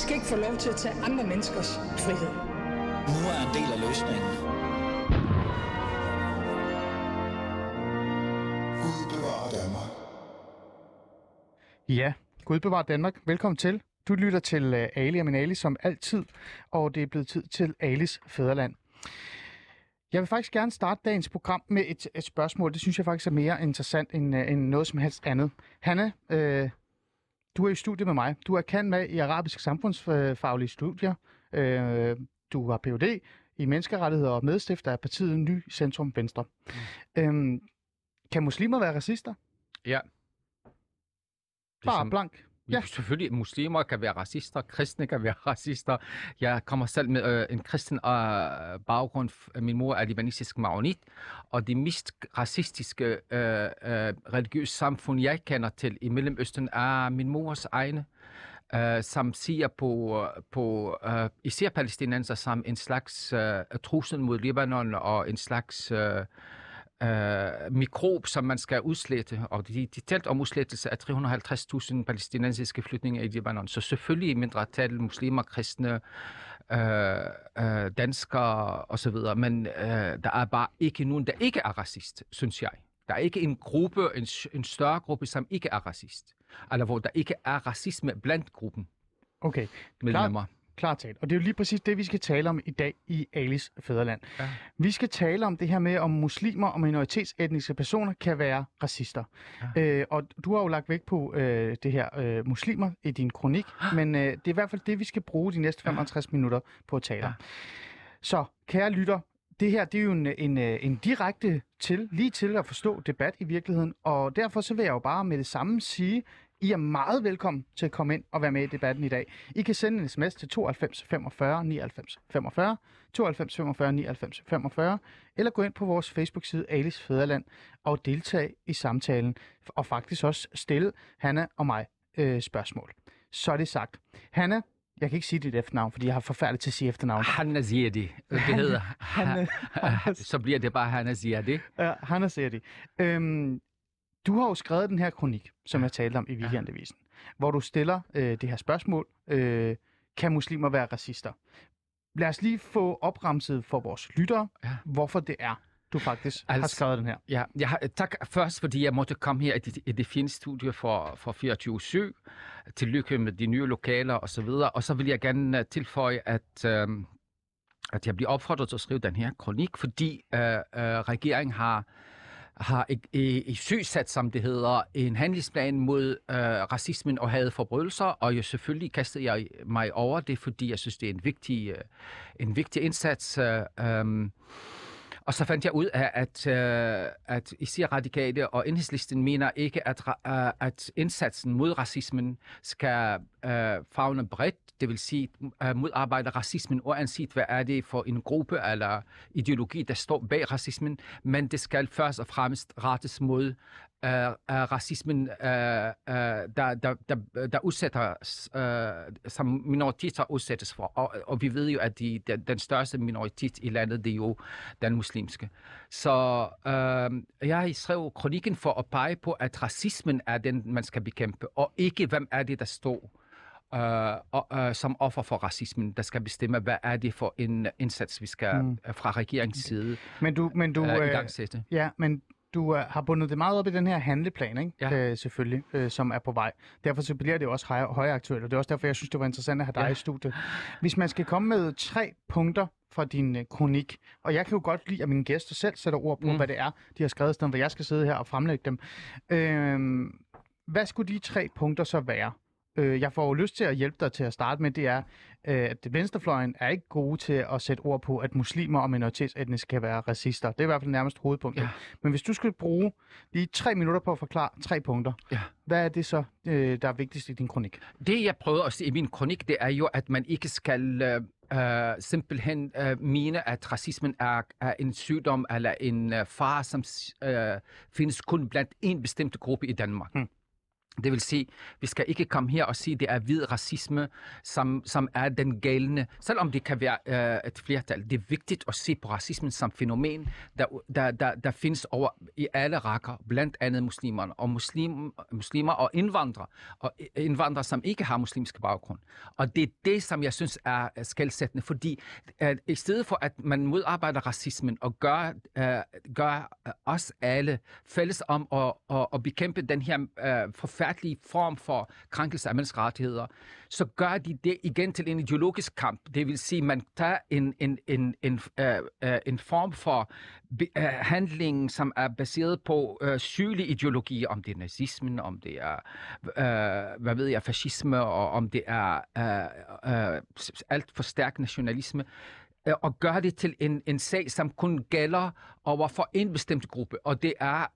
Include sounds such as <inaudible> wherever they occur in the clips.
skal ikke få lov til at tage andre menneskers frihed. Nu er en del af løsningen. Gud bevarer Danmark. Ja, Gud bevarer Danmark. Velkommen til. Du lytter til uh, Ali og min Ali som altid, og det er blevet tid til Alis Fæderland. Jeg vil faktisk gerne starte dagens program med et, et spørgsmål. Det synes jeg faktisk er mere interessant end, uh, end noget som helst andet. Hanne, uh, du er i studiet med mig. Du er kendt med i arabisk samfundsfaglige studier. Uh, du har Ph.D. i menneskerettigheder og medstifter af partiet Ny Centrum Venstre. Mm. Um, kan muslimer være racister? Ja. Bare Ligesom- blank. Ja. Selvfølgelig, muslimer kan være racister, kristne kan være <laughs> racister. Jeg kommer selv med øh, en kristen øh, baggrund. Øh, min mor er libanesisk maronit, og det mest racistiske øh, øh, religiøse samfund, jeg kender til i Mellemøsten, er min mors egne, øh, som siger på, på øh, især palæstinenser som en slags øh, trussel mod Libanon og en slags... Øh, øh, mikrob, som man skal udslette, og de, de talt om udslettelse af 350.000 palæstinensiske flytninger i Libanon. Så selvfølgelig mindre tal muslimer, kristne, øh, øh, danskere osv., men øh, der er bare ikke nogen, der ikke er racist, synes jeg. Der er ikke en gruppe, en, en større gruppe, som ikke er racist. Eller hvor der ikke er racisme blandt gruppen Okay, medlemmer. Klart talt. Og det er jo lige præcis det, vi skal tale om i dag i Alis Fæderland. Ja. Vi skal tale om det her med, om muslimer og minoritetsetniske personer kan være racister. Ja. Øh, og du har jo lagt vægt på øh, det her øh, muslimer i din kronik, <gasps> men øh, det er i hvert fald det, vi skal bruge de næste 55 minutter på at tale om. Ja. Så, kære lytter, det her det er jo en, en, øh, en direkte til, lige til at forstå debat i virkeligheden, og derfor så vil jeg jo bare med det samme sige, I er meget velkommen til at komme ind og være med i debatten i dag. I kan sende en sms til 92 45 99 45, 92 45 99 45, eller gå ind på vores Facebook-side Alice Fæderland og deltage i samtalen, og faktisk også stille Hanna og mig øh, spørgsmål. Så er det sagt. Hanna, jeg kan ikke sige dit efternavn, fordi jeg har forfærdeligt til at sige efternavn. Hanna Ziadi. Det hedder. <laughs> Hanna- <laughs> så bliver det bare Hanna Ziadi. Ja, Hanna siger det. Øhm, du har jo skrevet den her kronik, som jeg talte om i weekendavisen, hvor du stiller øh, det her spørgsmål. Øh, kan muslimer være racister? Lad os lige få opremset for vores lyttere, Ja. hvorfor det er, du faktisk har Altså- skrevet den her. Ja, jeg har, tak først, fordi jeg måtte komme her i det, i det fine studie for, for 24-7. Tillykke med de nye lokaler og så videre. Og så vil jeg gerne øh, tilføje, at, øhm, at jeg bliver opfordret til at skrive den her kronik, fordi øh, øh, regeringen har har i, i, i sygsat, som det hedder, en handlingsplan mod øh, racismen og hadforbrydelser, og jeg selvfølgelig kastede jeg mig over det, fordi jeg synes, det er en vigtig, øh, en vigtig indsats. Øh, øh, og så fandt jeg ud af, at, øh, at især radikale og enhedslisten mener ikke, at, øh, at indsatsen mod racismen skal øh, fagne bredt. Det vil sige, øh, modarbejde racismen, uanset hvad er det for en gruppe eller ideologi, der står bag racismen. Men det skal først og fremmest rettes mod øh, øh, racismen, øh, øh, der, der, der, der udsætter, øh, som minoriteter udsættes for. Og, og vi ved jo, at de, den, den største minoritet i landet, det er jo den muslimske. Så øh, jeg skrev kronikken for at pege på, at racismen er den, man skal bekæmpe, og ikke hvem er det, der står øh, og, øh, som offer for racismen, der skal bestemme, hvad er det for en indsats, vi skal mm. fra regeringens side Men du, men du, øh, øh, i gang sætte. ja, men du øh, har bundet det meget op i den her handleplan, ikke? Ja. Øh, selvfølgelig, øh, som er på vej. Derfor så bliver det også høj, højaktuelt, og det er også derfor, jeg synes, det var interessant at have dig Ja. i studiet. Hvis man skal komme med tre punkter fra din øh, kronik, og jeg kan jo godt lide, at mine gæster selv sætter ord på, mm. Hvad det er, de har skrevet, i stedet for jeg skal sidde her og fremlægge dem. Øh, hvad skulle de tre punkter så være? Øh, jeg får jo lyst til at hjælpe dig til at starte med, det er, øh, at venstrefløjen er ikke gode til at sætte ord på, at muslimer og minoritetsetniske kan være racister. Det er i hvert fald nærmest hovedpunktet. Ja. Men hvis du skulle bruge lige tre minutter på at forklare tre punkter, Ja. hvad er det så, øh, der er vigtigst i din kronik? Det, jeg prøvede at sige i min kronik, det er jo, at man ikke skal øh, øh, simpelthen øh, mene, at racismen er, er en sygdom eller en øh, far, som øh, findes kun blandt en bestemt gruppe i Danmark. Hmm. Det vil sige, vi skal ikke komme her og sige, at det er hvid racisme, som, som er den gældende. Selvom det kan være øh, et flertal. Det er vigtigt at se på racismen som fænomen, der, der, der, der findes over i alle rækker, blandt andet muslimerne. Og muslim, muslimer og indvandrere, og indvandrere, som ikke har muslimsk baggrund. Og det er det, som jeg synes er skældsættende, fordi at i stedet for, at man modarbejder racismen og gør, øh, gør os alle fælles om at, at, at bekæmpe den her øh, forfærdelige form for krænkelse af menneskerettigheder, så gør de det igen til en ideologisk kamp. Det vil sige, man tager en, en, en, en, øh, øh, en form for be, øh, handling, som er baseret på øh, sygelig ideologi, om det er nazismen, om det er, øh, hvad ved jeg, fascisme, og om det er øh, øh, alt for stærk nationalisme Øh, og gøre det til en, en sag, som kun gælder over for en bestemt gruppe. Og det er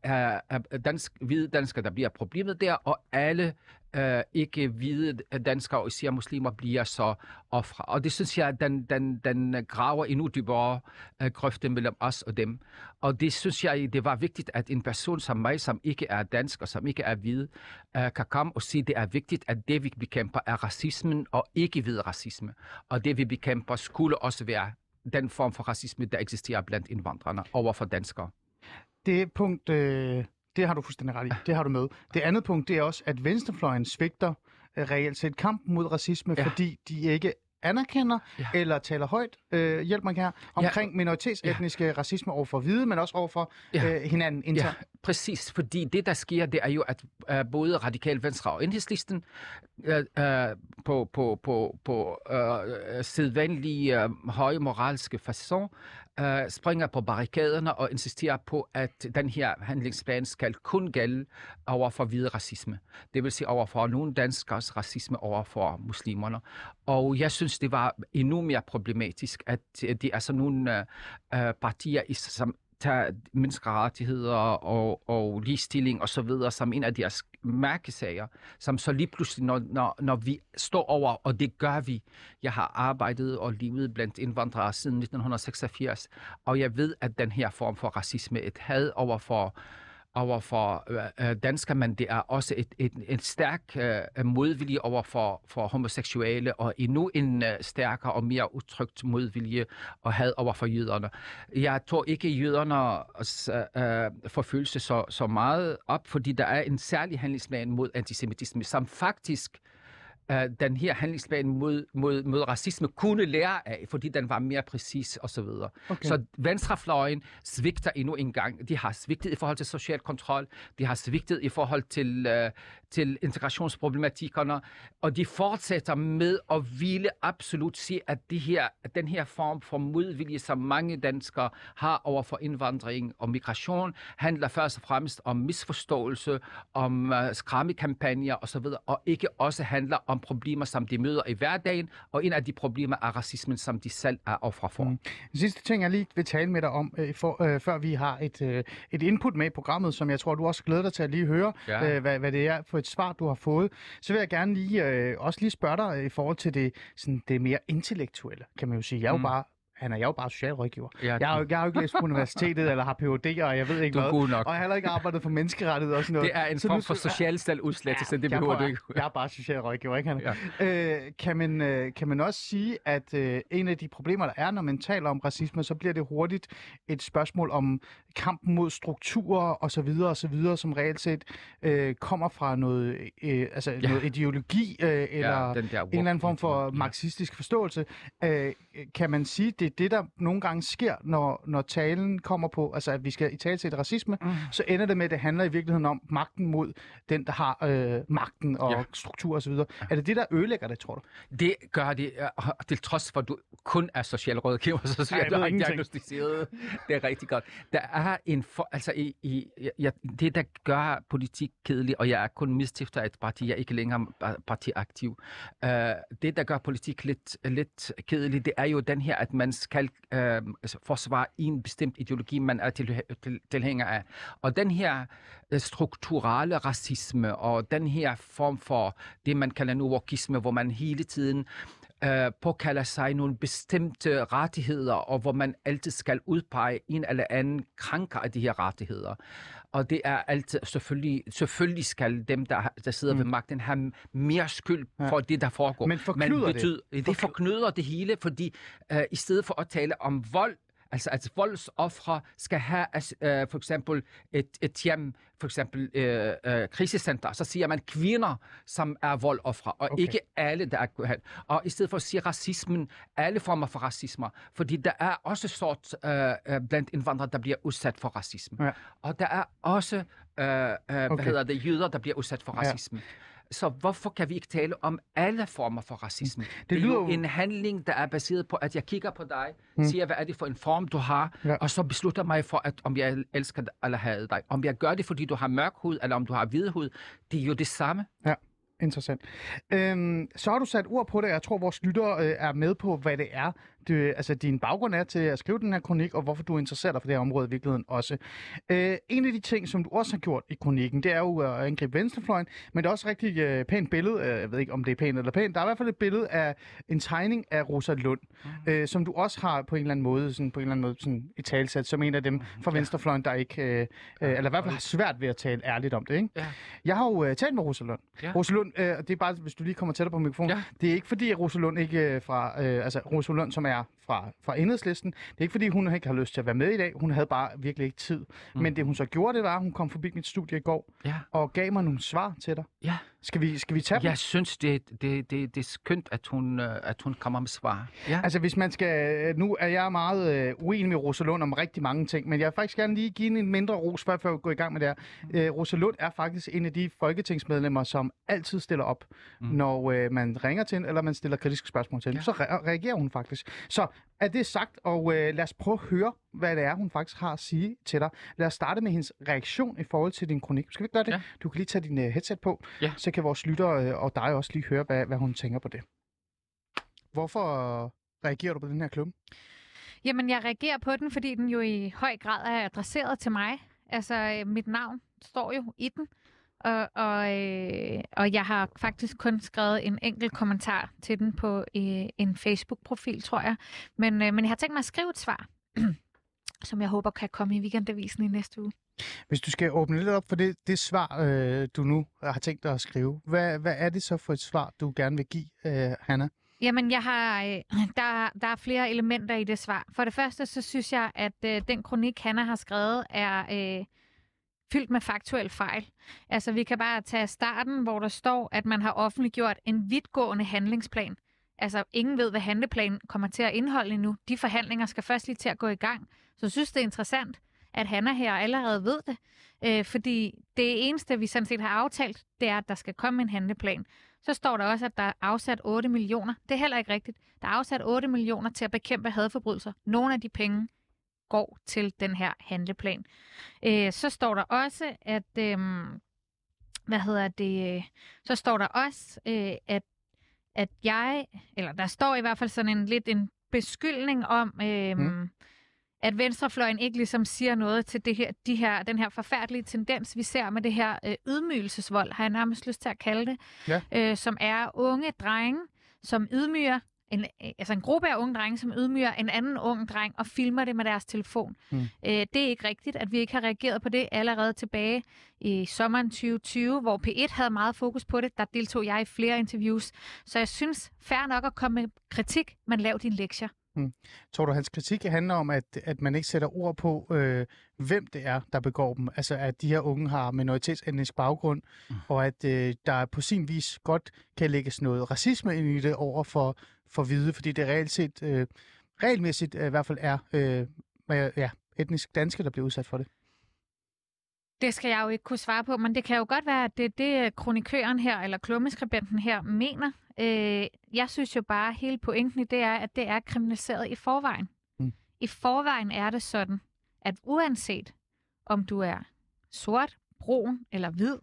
uh, dansk, hvide danskere, der bliver problemet der, og alle øh, ikke hvide danskere, og især muslimer, bliver så ofre. Og det synes jeg, den, den, den graver endnu dybere øh, grøfte mellem os og dem. Og det synes jeg, det var vigtigt, at en person som mig, som ikke er dansk og som ikke er hvid, øh, kan komme og sige, at det er vigtigt, at det vi bekæmper er racismen og ikke hvid racisme. Og det vi bekæmper skulle også være den form for racisme, der eksisterer blandt indvandrerne over for danskere. Det punkt, øh, det har du fuldstændig ret i. Det har du med. Det andet punkt, det er også, at venstrefløjen svigter øh, reelt set kampen mod racisme, ja. fordi de ikke anerkender ja. eller taler højt, øh, hjælp mig her, omkring ja. minoritetsetniske ja. racisme over for hvide, men også over for ja. øh, hinanden internt. Ja, præcis, fordi det, der sker, det er jo, at øh, både Radikal Venstre og Enhedslisten øh, øh, på, på, på, på øh, sædvanlige øh, høje moralske façon øh, springer på barrikaderne og insisterer på, at den her handlingsplan skal kun gælde over for hvide racisme. Det vil sige over for nogle danskers racisme over for muslimerne. Og jeg synes, det var endnu mere problematisk, at det er sådan nogle øh, øh partier, som tager menneskerettigheder og, og ligestilling og så videre som en af deres mærkesager, som så lige pludselig, når, når, når vi står over, og det gør vi. Jeg har arbejdet og levet blandt indvandrere siden 1986, og jeg ved, at den her form for racisme, et had over for øh, for øh, øh, danskere, men det er også et, et, et stærk øh, modvilje over for, for homoseksuelle, og endnu en øh, stærkere og mere utrygt modvilje og had over for jøderne. Jeg tror ikke, jøderne øh, øh forfølgelse så, så meget op, fordi der er en særlig handlingsplan mod antisemitisme, som faktisk øh, uh, den her handlingsplan mod, mod, mod racisme kunne lære af, fordi den var mere præcis osv. Så, okay. så venstrefløjen svigter endnu en gang. De har svigtet i forhold til social kontrol, de har svigtet i forhold til, uh, til integrationsproblematikkerne, og de fortsætter med at ville absolut sige, at, det her, at den her form for modvilje, som mange danskere har over for indvandring og migration, handler først og fremmest om misforståelse, om uh, skræmmekampagner osv., og ikke også handler om problemer, som de møder i hverdagen, og en af de problemer er racismen, som de selv er ofre for. Mm. Den sidste ting, jeg lige vil tale med dig om, øh, for, øh, før vi har et, øh, et input med i programmet, som jeg tror, du også glæder dig til at lige høre, ja. øh, hvad, hvad det er for et svar, du har fået, så vil jeg gerne lige øh, også lige spørge dig i forhold til det, sådan, det mere intellektuelle, kan man jo sige. Jeg er jo mm. bare han er jo bare socialrådgiver. Ja, jeg, har, jo, jeg har jo ikke læst på universitetet, eller har Ph.D., og jeg ved ikke du er hvad. nok. Og jeg har heller ikke arbejdet for menneskerettigheder og sådan noget. Det er en så form for socialstal udslettelse, ja, det behøver du ikke. Jeg er bare socialrådgiver, ikke han? Ja. Øh, kan, man, øh, kan man også sige, at øh, en af de problemer, der er, når man taler om racisme, så bliver det hurtigt et spørgsmål om kampen mod strukturer og så videre og så videre, som reelt set øh, kommer fra noget, øh, altså ja. noget ideologi øh, eller ja, en eller anden form for marxistisk forståelse. Øh, kan man sige, det er det, der nogle gange sker, når, når talen kommer på, altså at vi skal i tale til racisme, mm. så ender det med, at det handler i virkeligheden om magten mod den, der har øh, magten og ja. struktur osv. Ja. Er det det, der ødelægger det, tror du? Det gør det, til trods for, at du kun er socialrådgiver, så siger du har diagnostiseret. Det er rigtig godt. Der er en, for, altså i, i, ja, det, der gør politik kedelig, og jeg er kun midstifter af et parti, jeg er ikke længere partiaktiv. Uh, det, der gør politik lidt, lidt kedelig, det er jo den her, at man skal øh, altså forsvare en bestemt ideologi, man er til, til, tilhænger af. Og den her øh, strukturelle racisme, og den her form for det, man kalder nu hvor man hele tiden øh, påkalder sig nogle bestemte rettigheder, og hvor man altid skal udpege en eller anden krænker af de her rettigheder. Og det er altid, selvfølgelig, selvfølgelig skal dem, der, der sidder mm. ved magten, have mere skyld Ja. for det, der foregår. Men forknyder det? betyder, det? Det forknyder det hele, fordi øh, i stedet for at tale om vold, Altså at voldsoffre skal have altså, øh, for eksempel et, et hjem, for eksempel øh, øh, krisecenter, så siger man kvinder, som er voldoffre, og Okay. ikke alle, der er Og i stedet for at sige racismen, alle former for racisme, fordi der er også sort øh, øh, blandt indvandrere, der bliver udsat for racisme. Ja. Og der er også, øh, øh, hvad Okay. hedder det, jøder, der bliver udsat for Ja. Så hvorfor kan vi ikke tale om alle former for racisme? Det, det er jo en handling, der er baseret på, at jeg kigger på dig, mm. siger, hvad er det for en form, du har, Ja. ja. og så beslutter mig for, at om jeg elsker dig eller hader dig. Om jeg gør det, fordi du har mørk hud, eller om du har hvid hud, det er jo det samme. Interessant. Øhm, så har du sat ord på det, og jeg tror, vores lyttere øh, er med på, hvad det er, du, altså din baggrund er til at skrive den her kronik, og hvorfor du interesserer dig for det her område i virkeligheden også. Øh, en af de ting, som du også har gjort i kronikken, det er jo at angribe venstrefløjen, men det er også et rigtig øh, pænt billede, øh, jeg ved ikke, om det er pænt eller pænt, der er i hvert fald et billede af en tegning af Rosa Lund, mm. øh, som du også har på en eller anden måde, sådan, på en eller anden måde sådan, i talsat, som en af dem fra venstrefløjen, der ikke, øh, øh, eller i hvert fald har svært ved at tale ærligt om det, ikke? Ja. Jeg har jo øh, talt med Rosa Lund. Ja. Rosa Lund, øh, det er bare, hvis du lige kommer tættere på mikrofonen. Ja. Det er ikke fordi, at Rosa Lund ikke øh, fra, øh, altså Rosa Lund, som er Yeah. Fra, fra enhedslisten, det er ikke fordi, hun ikke har lyst til at være med i dag. Hun havde bare virkelig ikke tid. Mm. Men det hun så gjorde, det var, at hun kom forbi mit studie i går Ja, og gav mig nogle svar til dig. ja. Skal vi, skal vi tage dem? Jeg synes, det, det, det, det er skønt, at hun, øh, at hun kommer med svar. Ja. Altså hvis man skal, øh, nu er jeg meget øh, uenig med Rosa Lund om rigtig mange ting, men jeg vil faktisk gerne lige give en mindre ros, før jeg går i gang med det her. Øh, Rosa Lund er faktisk en af de folketingsmedlemmer, som altid stiller op, mm. når øh, man ringer til hende, eller man stiller kritiske spørgsmål til hende. Ja. Så re- reagerer hun faktisk. Så er det sagt, og øh, lad os prøve at høre, hvad det er, hun faktisk har at sige til dig. Lad os starte med hendes reaktion i forhold til din kronik. Skal vi gøre det? Ja. Du kan lige tage din øh, headset på, Ja. så kan vores lyttere øh, og dig også lige høre, hvad, hvad hun tænker på det. Hvorfor øh, reagerer du på den her klumme? Jamen, jeg reagerer på den, fordi den jo i høj grad er adresseret til mig. Altså, øh, mit navn står jo i den. Og, og, øh, og jeg har faktisk kun skrevet en enkelt kommentar til den på øh, en Facebook-profil, tror jeg. Men, øh, men jeg har tænkt mig at skrive et svar, <clears throat> som jeg håber kan komme i weekendavisen i næste uge. Hvis du skal åbne lidt op for det, det svar, øh, du nu har tænkt dig at skrive, hvad, hvad er det så for et svar, du gerne vil give, øh, Hanna? Jamen, jeg har, øh, der, der er flere elementer i det svar. For det første, så synes jeg, at øh, den kronik, Hanna har skrevet, er øh, fyldt med faktuel fejl. Altså, vi kan bare tage starten, hvor der står, at man har offentliggjort en vidtgående handlingsplan. Altså, ingen ved, hvad handleplanen kommer til at indeholde endnu. De forhandlinger skal først lige til at gå i gang. Så jeg synes, det er interessant, at Hanna her allerede ved det. Øh, fordi det eneste, vi sådan set har aftalt, det er, at der skal komme en handleplan. Så står der også, at der er afsat 8 millioner. Det er heller ikke rigtigt. Der er afsat 8 millioner til at bekæmpe hadforbrydelser. Nogle af de penge går til den her handleplan. Øh, så står der også, at... Øh, hvad hedder det? Så står der også, øh, at, at jeg... Eller der står i hvert fald sådan en lidt en beskyldning om... Øh, mm at venstrefløjen ikke ligesom siger noget til det her, de her, den her forfærdelige tendens, vi ser med det her øh, ydmygelsesvold, har jeg nærmest lyst til at kalde det, Ja. øh, som er unge drenge, som ydmyger, en, øh, altså en gruppe af unge drenge, som ydmyger en anden ung dreng og filmer det med deres telefon. Mm. Øh, det er ikke rigtigt, at vi ikke har reageret på det allerede tilbage i sommeren 2020, hvor P1 havde meget fokus på det. Der deltog jeg i flere interviews. Så jeg synes, fair nok at komme med kritik, men lav dine lektier. Tror du, hans kritik handler om, at, at man ikke sætter ord på, øh, hvem det er, der begår dem? Altså, at de her unge har minoritetsetnisk baggrund, mm. og at øh, der på sin vis godt kan lægges noget racisme ind i det over for, for hvide, fordi det reelt set, øh, regelmæssigt øh, i hvert fald er øh, ja, etnisk danske, der bliver udsat for det. Det skal jeg jo ikke kunne svare på, men det kan jo godt være, at det er det, kronikøren her, eller klummeskribenten her, mener. Øh, jeg synes jo bare, at hele pointen i det er, at det er kriminaliseret i forvejen. Mm. I forvejen er det sådan, at uanset om du er sort, brun eller hvid,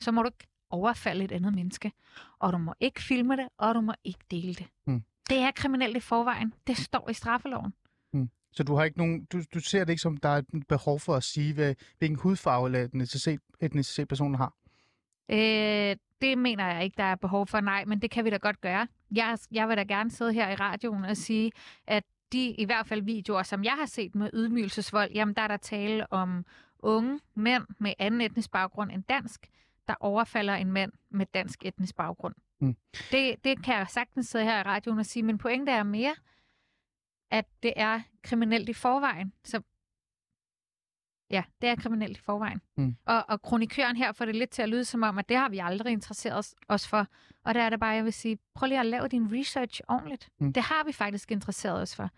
så må du ikke overfalde et andet menneske. Og du må ikke filme det, og du må ikke dele det. Mm. Det er kriminelt i forvejen. Det står i straffeloven. Så du har ikke nogen, du, du ser det ikke som, der er et behov for at sige, hvad, hvilken hudfarve eller etnicitet, etnicitet personen har? Øh, det mener jeg ikke, der er behov for, nej, men det kan vi da godt gøre. jeg, jeg vil da gerne sidde her i radioen og sige, at de i hvert fald videoer, som jeg har set med ydmygelsesvold, jamen der er der tale om unge mænd med anden etnisk baggrund end dansk, der overfalder en mand med dansk etnisk baggrund. Mm. Det, det kan jeg sagtens sidde her i radioen og sige, men pointen er mere, at det er kriminelt i forvejen. Så ja, det er kriminelt i forvejen. Mm. Og, og kronikøren her får det lidt til at lyde som om, at det har vi aldrig interesseret os, for. Og der er det bare, jeg vil sige, prøv lige at lave din research ordentligt. Mm. Det har vi faktisk interesseret os for.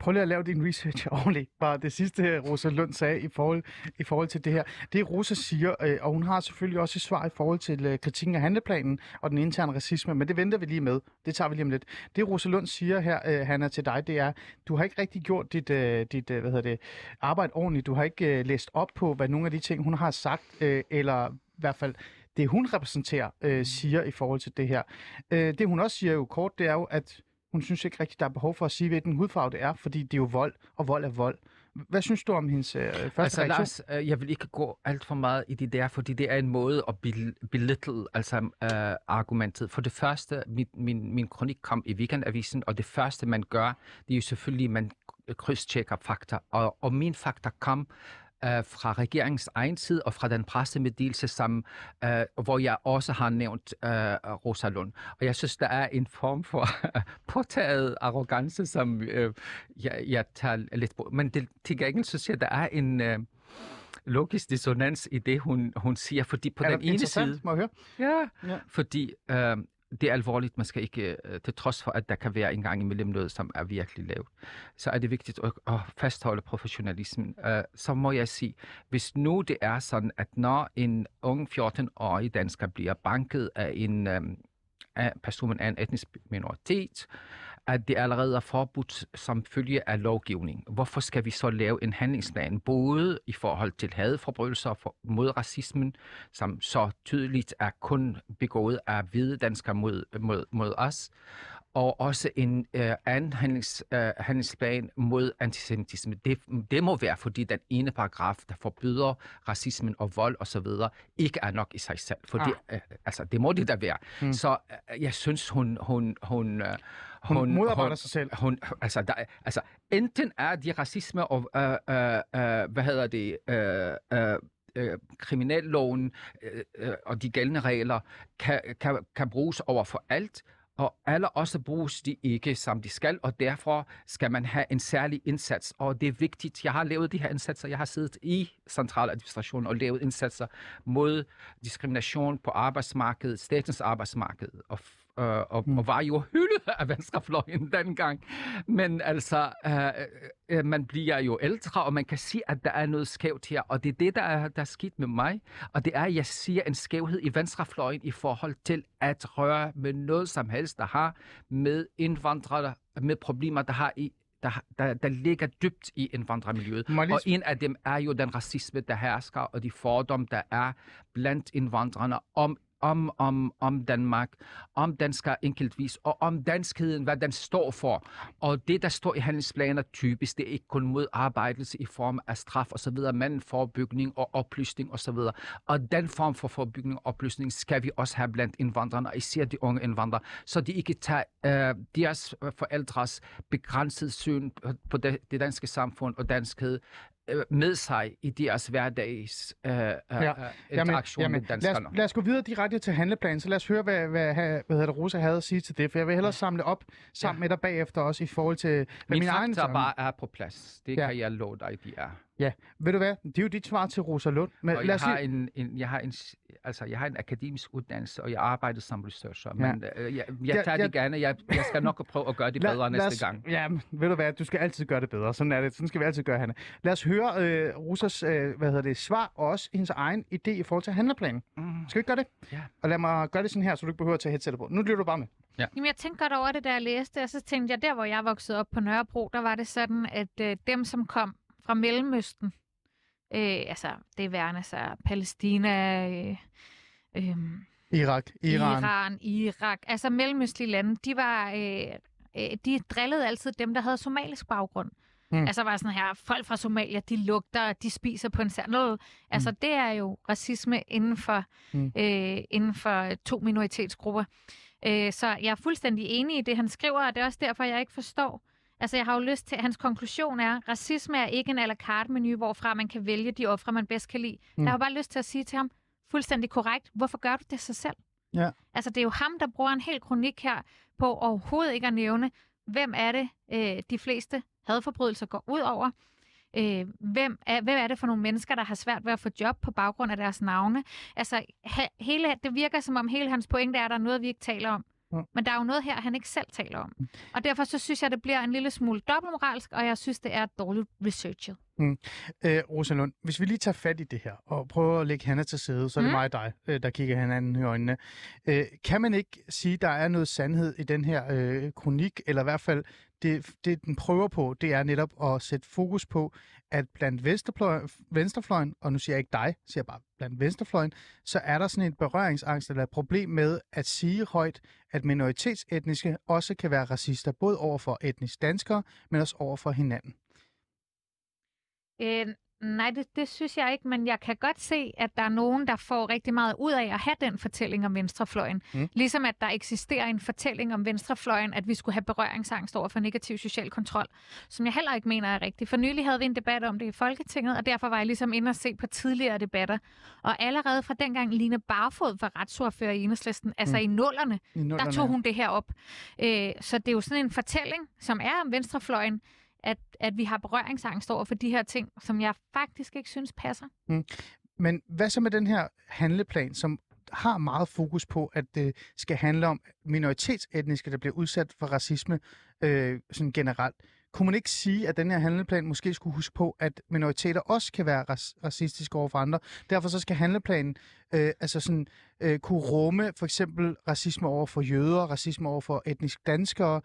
Prøv lige at lave din research <laughs> ordentligt. Bare det sidste, øh, Rosa Lund sagde i forhold, i forhold til det her. Det Rosa siger, øh, og hun har selvfølgelig også et svar i forhold til øh, kritikken af handleplanen og den interne racisme, men det venter vi lige med. Det tager vi lige om lidt. Det Rosa Lund siger her, øh, Hanna, til dig, det er, du har ikke rigtig gjort dit, øh, dit øh, hvad hedder det, arbejde ordentligt. Du har ikke øh, læst op på, hvad nogle af de ting, hun har sagt, øh, eller i hvert fald det, hun repræsenterer, øh, siger i forhold til det her. Øh, det, hun også siger jo kort, det er jo, at hun synes ikke rigtigt, der er behov for at sige, hvilken hudfarve det er, fordi det er jo vold, og vold er vold. Hvad synes du om hendes øh, første Altså reaktion? Lars, øh, jeg vil ikke gå alt for meget i det der, fordi det er en måde at bel- belittle altså, øh, argumentet. For det første, min, min, min kronik kom i Weekendavisen, og det første, man gør, det er jo selvfølgelig, at man krydstjekker fakta. Og, og min fakta kom øh, fra regeringens egen side og fra den pressemeddelelse, som, øh, hvor jeg også har nævnt øh, Rosa Lund. Og jeg synes, der er en form for <laughs> påtaget arrogance, som øh, jeg, jeg tager lidt på. Men det, til gengæld synes jeg, der er en... Øh, logisk dissonans i det, hun, hun siger, fordi på er den ene side... Må jeg høre? Ja, Ja. fordi øh, det er alvorligt. Man skal ikke, øh, til trods for, at der kan være en gang imellem noget, som er virkelig lavt, så er det vigtigt at, at fastholde professionalismen. Øh, så må jeg sige, hvis nu det er sådan, at når en ung 14-årig dansker bliver banket af en øh, af person af en etnisk minoritet, at det allerede er forbudt som følge af lovgivning. Hvorfor skal vi så lave en handlingsplan, både i forhold til hadforbrydelser for, mod racismen, som så tydeligt er kun begået af hvide danskere mod, mod, mod os, og også en øh, anden handlings, øh, handlingsplan mod antisemitisme. Det, det må være, fordi den ene paragraf, der forbyder racismen og vold osv., ikke er nok i sig selv. Fordi, ah. øh, altså, det må det da være. Mm. Så øh, jeg synes, hun... hun, hun øh, Hun modarbejder sig selv. Hun, altså, der, er- altså, enten er de racisme og, øh, øh, øh, hvad hedder det, øh, øh, øh, kriminalloven øh, øh, og de gældende regler kan, kan, kan bruges over for alt, og alle også bruges de ikke, som de skal, og derfor skal man have en særlig indsats. Og det er vigtigt. Jeg har lavet de her indsatser. Jeg har siddet i centraladministrationen og lavet indsatser mod diskrimination på arbejdsmarkedet, statens arbejdsmarked, og, øh, og, mm. og var jo hyldet af venstrefløjen dengang. Men altså, øh, øh, man bliver jo ældre, og man kan sige, at der er noget skævt her, og det er det, der er, der er sket med mig. Og det er, at jeg siger en skævhed i venstrefløjen i forhold til at røre med noget som helst, der har med indvandrere, med problemer, der har i der, der, der ligger dybt i indvandrermiljøet. Lige Og en af dem er jo den racisme, der hersker, og de fordomme, der er blandt indvandrerne om om, om, om Danmark, om danskere enkeltvis, og om danskheden, hvad den står for. Og det, der står i handlingsplaner typisk, det er ikke kun modarbejdelse i form af straf osv., men forebygning og oplysning osv. Og den form for forebygning og oplysning skal vi også have blandt indvandrerne, og især de unge indvandrere, så de ikke tager øh, deres øh, forældres begrænsede syn på- på det, det danske samfund og danskhed øh, med sig i deres hverdags øh, ja. Ja. øh, interaktion jamen, med lad, os, danskerne. lad os gå videre direkte til handleplanen, så lad os høre, hvad, hvad, hvad, hvad Rosa havde at sige til det, for jeg vil hellere samle op sammen Ja. med dig bagefter også i forhold til hvad Min min egen bare er på plads. Det Ja. ja. kan jeg love dig, de er. Ja, ved du hvad, det er jo dit svar til Rosa Lund. Men Og lad jeg os har, sige, en, en, jeg, har en, altså, jeg har en akademisk uddannelse, og jeg arbejder som researcher. Ja. Men øh, jeg, jeg Ja, tager ja. det gerne. Jeg, jeg skal nok prøve at gøre det <laughs> bedre lad næste os, gang. Ja, ved du hvad, du skal altid gøre det bedre. Sådan er det. Sådan skal vi altid gøre, Hanne. Lad os høre øh, Rosas øh, hvad hedder det, svar, og også hendes egen idé i forhold til handleplanen. Mm. Skal vi ikke gøre det? Ja. Og lad mig gøre det sådan her, så du ikke behøver at tage headsetet på. Nu lytter du bare med. Jamen, jeg tænkte godt over det, da jeg læste, og så tænkte jeg, der hvor jeg voksede op på Nørrebro, der var det sådan, at øh, dem, som kom fra Mellemøsten, øh, altså det værende sig Palæstina, øh, øh, Irak, Iran. Iran, Irak, altså mellemøstlige lande, de var, øh, øh, de drillede altid dem, der havde somalisk baggrund. Mm. Mm. Altså var sådan her, folk fra Somalia, de lugter, de spiser på en særlig Altså det er jo racisme inden for, Mm. mm. øh, inden for to minoritetsgrupper. Øh, så jeg er fuldstændig enig i det, han skriver, og det er også derfor, jeg ikke forstår. Altså, jeg har jo lyst til, hans konklusion er, racisme er ikke en à la carte menu, hvorfra man kan vælge de ofre, man bedst kan lide. Mm. Jeg har bare lyst til at sige til ham, fuldstændig korrekt, hvorfor gør du det sig selv? Ja. Altså, det er jo ham, der bruger en hel kronik her på overhovedet ikke at nævne, hvem er det, øh, de fleste hadforbrydelser går ud over. Øh, hvem, er, hvem er det for nogle mennesker, der har svært ved at få job på baggrund af deres navne? Altså, he, hele, det virker som om hele hans pointe er, at der er noget, vi ikke taler om. Ja. Men der er jo noget her, han ikke selv taler om. Og derfor så synes jeg, det bliver en lille smule dobbeltmoralsk, og jeg synes, det er dårligt researchet. Øh, Rosalund, hvis vi lige tager fat i det her, og prøver at lægge Hanna til side, så er det Mm. mig og dig, øh, der kigger hinanden i øjnene. Øh, kan man ikke sige, at der er noget sandhed i den her øh, kronik, eller i hvert fald det, det, den prøver på, det er netop at sætte fokus på, at blandt venstrefløjen, og nu siger jeg ikke dig, siger jeg bare blandt venstrefløjen, så er der sådan en berøringsangst eller et problem med at sige højt, at minoritetsetniske også kan være racister, både over for etnisk danskere, men også over for hinanden. Øh, nej, det, det synes jeg ikke, men jeg kan godt se, at der er nogen, der får rigtig meget ud af at have den fortælling om venstrefløjen. Mm. Ligesom at der eksisterer en fortælling om venstrefløjen, at vi skulle have berøringsangst over for negativ social kontrol, som jeg heller ikke mener er rigtigt. For nylig havde vi en debat om det i Folketinget, og derfor var jeg ligesom inde og se på tidligere debatter. Og allerede fra dengang Line Barfod var retsordfører i Enhedslisten, altså Mm. i nullerne, I der nullerne. tog hun det her op. Øh, så det er jo sådan en fortælling, som er om venstrefløjen, at, at vi har berøringsangst over for de her ting, som jeg faktisk ikke synes passer. Mm. Men hvad så med den her handleplan, som har meget fokus på, at det skal handle om minoritetsetniske, der bliver udsat for racisme øh, sådan generelt. Kunne man ikke sige, at den her handleplan måske skulle huske på, at minoriteter også kan være ras- racistiske over for andre? Derfor så skal handleplanen øh, altså sådan, øh, kunne rumme for eksempel racisme over for jøder, racisme over for etnisk danskere,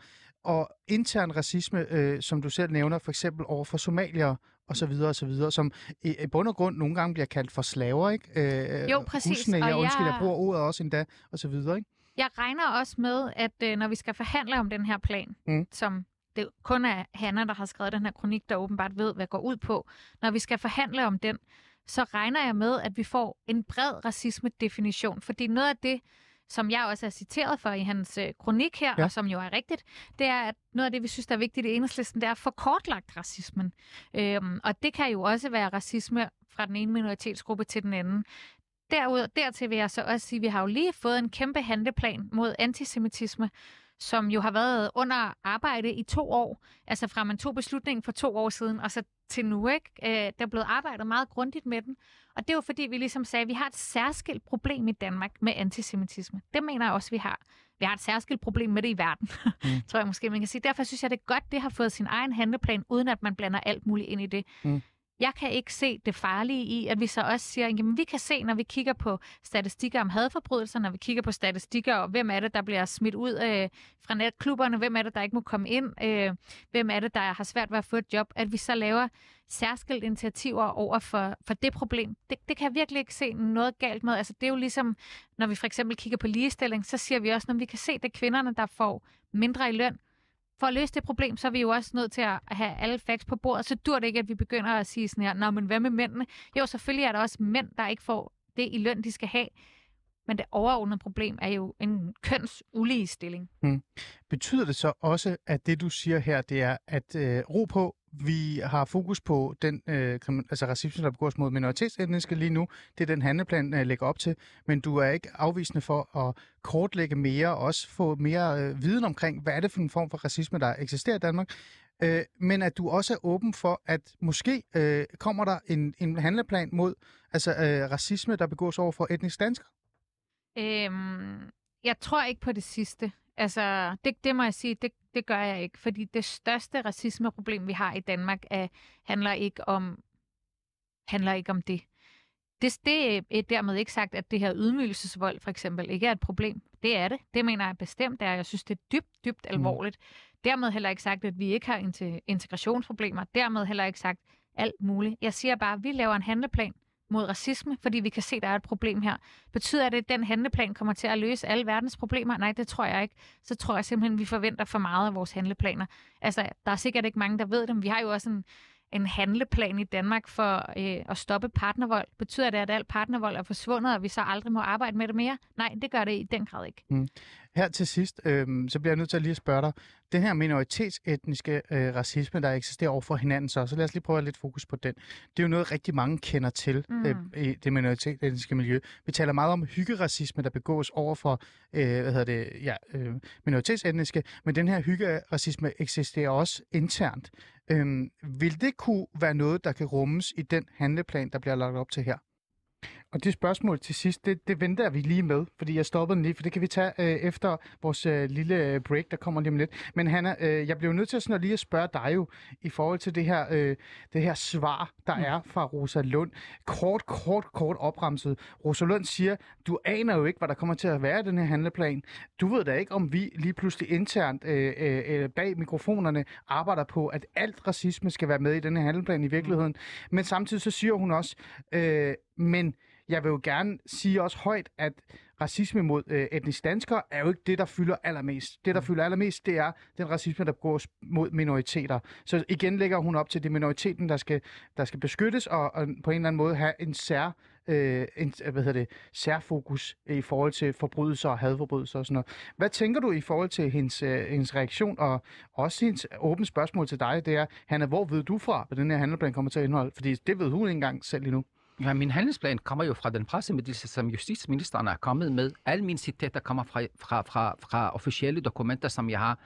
og intern racisme, øh, som du selv nævner, for eksempel over for somaliere og så videre og så videre, som i, i bund og grund nogle gange bliver kaldt for slaver, ikke? Øh, Jo, præcis, Husnæger, og undskyld, jeg jeg- bruger ordet også endda, og så videre, ikke? Jeg regner også med, at øh, når vi skal forhandle om den her plan, Mm. mm. som det kun er Hanna, der har skrevet den her kronik, der åbenbart ved, hvad går ud på. Når vi skal forhandle om den, så regner jeg med, at vi får en bred racisme-definition. Fordi noget af det, som jeg også er citeret for i hans øh, kronik her, Ja. og som jo er rigtigt, det er, at noget af det, vi synes, der er vigtigt i enhedslisten, det er at få kortlagt racismen. Øhm, og det kan jo også være racisme fra den ene minoritetsgruppe til den anden. Derud, dertil vil jeg så også sige, at vi har jo lige fået en kæmpe handleplan mod antisemitisme, som jo har været under arbejde i to år. Altså fra man tog beslutningen for to år siden, og så til nu, ikke? Øh, der er blevet arbejdet meget grundigt med den. Og det er jo fordi, vi ligesom sagde, at vi har et særskilt problem i Danmark med antisemitisme. Det mener jeg også, vi har. Vi har et særskilt problem med det i verden, mm. <laughs> tror jeg måske, man kan sige. Derfor synes jeg, det er godt, det har fået sin egen handleplan, uden at man blander alt muligt ind i det. Mm. Jeg kan ikke se det farlige i, at vi så også siger, at vi kan se, når vi kigger på statistikker om hadforbrydelser, når vi kigger på statistikker, og hvem er det, der bliver smidt ud øh, fra netklubberne, hvem er det, der ikke må komme ind, øh, hvem er det, der har svært ved at få et job, at vi så laver særskilt initiativer over for, for det problem. Det, det kan jeg virkelig ikke se noget galt med. Altså, det er jo ligesom, når vi for eksempel kigger på ligestilling, så siger vi også, når vi kan se, at det er kvinderne, der får mindre i løn, for at løse det problem, så er vi jo også nødt til at have alle facts på bordet. Så dur det ikke, at vi begynder at sige sådan her, Nå, men hvad med mændene? Jo, selvfølgelig er der også mænd, der ikke får det i løn, de skal have. Men det overordnede problem er jo en køns stilling. Hmm. Betyder det så også, at det du siger her, det er at øh, ro på, vi har fokus på den øh, altså racisme, der begås mod minoritetsetniske lige nu. Det er den handleplan, øh, lægger op til. Men du er ikke afvisende for at kortlægge mere, og også få mere øh, viden omkring, hvad er det for en form for racisme, der eksisterer i Danmark. Øh, men at du også er åben for, at måske øh, kommer der en, en handleplan mod altså øh, racisme, der begås over for etnisk danskere. Øhm, jeg tror ikke på det sidste. Altså, det, det må jeg sige, det, det gør jeg ikke. Fordi det største racismeproblem, vi har i Danmark, er, handler ikke om handler ikke om det. det. Det er dermed ikke sagt, at det her ydmygelsesvold for eksempel ikke er et problem. Det er det. Det mener jeg bestemt er. Jeg synes, det er dybt, dybt alvorligt. Mm. Dermed heller ikke sagt, at vi ikke har integrationsproblemer. Dermed heller ikke sagt alt muligt. Jeg siger bare, at vi laver en handleplan mod racisme, fordi vi kan se, at der er et problem her. Betyder det, at den handleplan kommer til at løse alle verdens problemer? Nej, det tror jeg ikke. Så tror jeg simpelthen, at vi forventer for meget af vores handleplaner. Altså, der er sikkert ikke mange, der ved det, men vi har jo også en en handleplan i Danmark for øh, at stoppe partnervold? Betyder det, at al partnervold er forsvundet, og vi så aldrig må arbejde med det mere? Nej, det gør det i den grad ikke. Her til sidst, øh, så bliver jeg nødt til at lige spørge dig. Den her minoritetsetniske øh, racisme, der eksisterer over for hinanden så, så lad os lige prøve at have lidt fokus på den. Det er jo noget, rigtig mange kender til Mm. øh, i det minoritetsetniske miljø. Vi taler meget om hyggeracisme, der begås over for øh, hvad hedder det, ja, øh, minoritetsetniske, men den her hyggeracisme eksisterer også internt. Øhm, vil det kunne være noget, der kan rummes i den handleplan, der bliver lagt op til her? Og det spørgsmål til sidst, det, det venter vi lige med, fordi jeg stoppede den lige, for det kan vi tage øh, efter vores øh, lille øh, break, der kommer lige om lidt. Men Hanna, øh, jeg bliver nødt til sådan at lige at spørge dig jo, i forhold til det her, øh, det her svar, der mm. er fra Rosa Lund. Kort, kort, kort opremset. Rosa Lund siger, du aner jo ikke, hvad der kommer til at være i den her handleplan. Du ved da ikke, om vi lige pludselig internt øh, øh, øh, bag mikrofonerne arbejder på, at alt racisme skal være med i den her handleplan i virkeligheden. Mm. Men samtidig så siger hun også, øh, men jeg vil jo gerne sige også højt, at racisme mod øh, etnisk danskere er jo ikke det, der fylder allermest. Det, der fylder allermest, det er den racisme, der gås mod minoriteter. Så igen lægger hun op til, det minoriteten, der skal, der skal beskyttes og, og på en eller anden måde have en sær øh, en, hvad hedder det, særfokus i forhold til forbrydelser og hadforbrydelser og sådan noget. Hvad tænker du i forhold til hendes, øh, hendes reaktion og også hendes åbne spørgsmål til dig, det er, Hanna, hvor ved du fra, hvad den her handleplan kommer til at indeholde? Fordi det ved hun ikke engang selv endnu. Ja, min handelsplan kommer jo fra den pressemeddelelse, som justitsministeren er kommet med. Alle mine citater kommer fra, fra, fra, fra officielle dokumenter, som jeg har,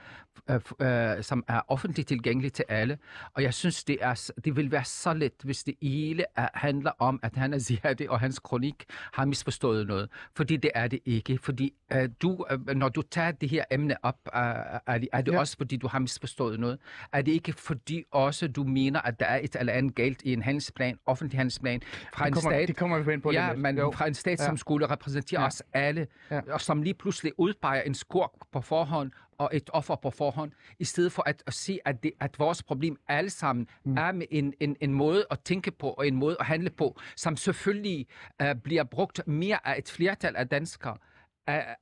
øh, øh, som er offentligt tilgængelige til alle. Og jeg synes, det, er, det vil være så let, hvis det hele er, handler om, at han er <laughs> Ziadi og hans kronik har misforstået noget. Fordi det er det ikke. Fordi øh, du, øh, når du tager det her emne op, øh, er det, er det ja. også fordi, du har misforstået noget? Er det ikke fordi også, du mener, at der er et eller andet galt i en handelsplan, offentlig handelsplan, fra Det en kommer, stat, det kommer vi ind på Ja, men Jo. fra en stat, Ja. som skulle repræsentere Ja. ja. os alle, Ja. ja. og som lige pludselig udpeger en skurk på forhånd og et offer på forhånd, i stedet for at, at se, at, det, at vores problem alle sammen mm. er med en, en, en måde at tænke på og en måde at handle på, som selvfølgelig uh, bliver brugt mere af et flertal af danskere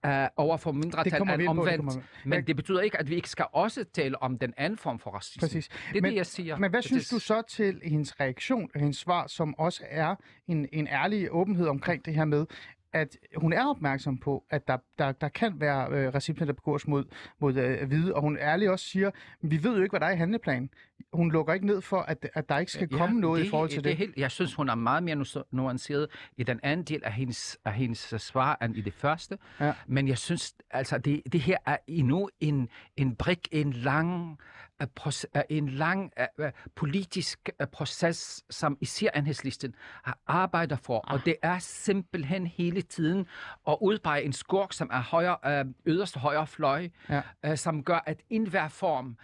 uh, uh, over for Det mindretal end ind på, det omvendt. Men det betyder ikke, at vi ikke skal også tale om den anden form for racisme. Præcis. Det er Men- det, jeg siger. Men hvad Det- synes du så til hendes reaktion og hendes svar, som også er en, en ærlig åbenhed omkring det her med, at hun er opmærksom på, at der, der, der kan være øh, racisme, der begås mod, mod øh, hvide, og hun ærligt også siger, vi ved jo ikke, hvad der er i handleplanen. Hun lukker ikke ned for, at, at der ikke skal komme noget i forhold til det. Helt, jeg synes, hun er meget mere nu- nuanceret i den anden del af hendes, af hendes svar end i det første. Ja. Men jeg synes, altså, det, det her er endnu en, en brik, en lang, proces, uh, en lang uh, uh, politisk uh, proces, som især enhedslisten arbejder for. Og det er simpelthen hele tiden at udpege en skurk, som er højre, uh, yderste højre fløj, Ja. uh, som gør, at enhver form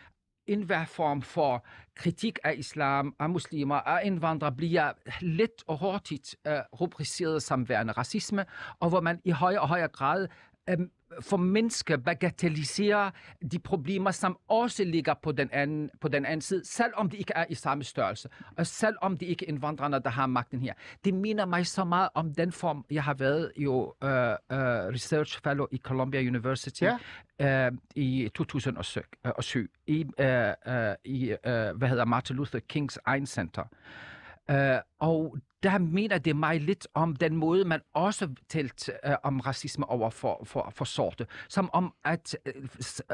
enhver form for kritik af islam, af muslimer, af indvandrere, bliver let og hurtigt øh, rubriceret som værende racisme, og hvor man i højere og højere grad øh, formindsker, bagatelliserer de problemer, som også ligger på den, anden, på den anden side, selvom de ikke er i samme størrelse, og selvom det ikke er indvandrerne, der har magten her. Det minder mig så meget om den form, jeg har været jo uh, uh, research fellow i Columbia University Ja. uh, i 2007 uh, i, uh, uh, i uh, hvad hedder Martin Luther Kings egen center. Uh, Øh, og der mener det mig lidt om den måde, man også talt øh, om racisme over for, for, for sorte. Som om, at øh,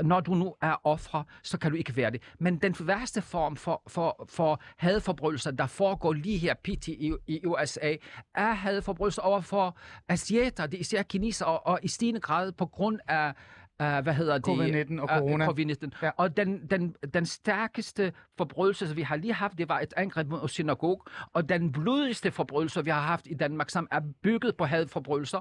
når du nu er ofre, så kan du ikke være det. Men den værste form for, for, for hadforbrydelser, der foregår lige her pt. i, i USA, er hadforbrydelser over for asiater, det er især kineser, og, og i stigende grad på grund af Uh, hvad hedder det? COVID-19 og Øh, corona. COVID-19. Ja. Og den, den, den stærkeste forbrydelse, vi har lige haft, det var et angreb mod synagog. Og den blodigste forbrydelse, vi har haft i Danmark, som er bygget på hadforbrydelser.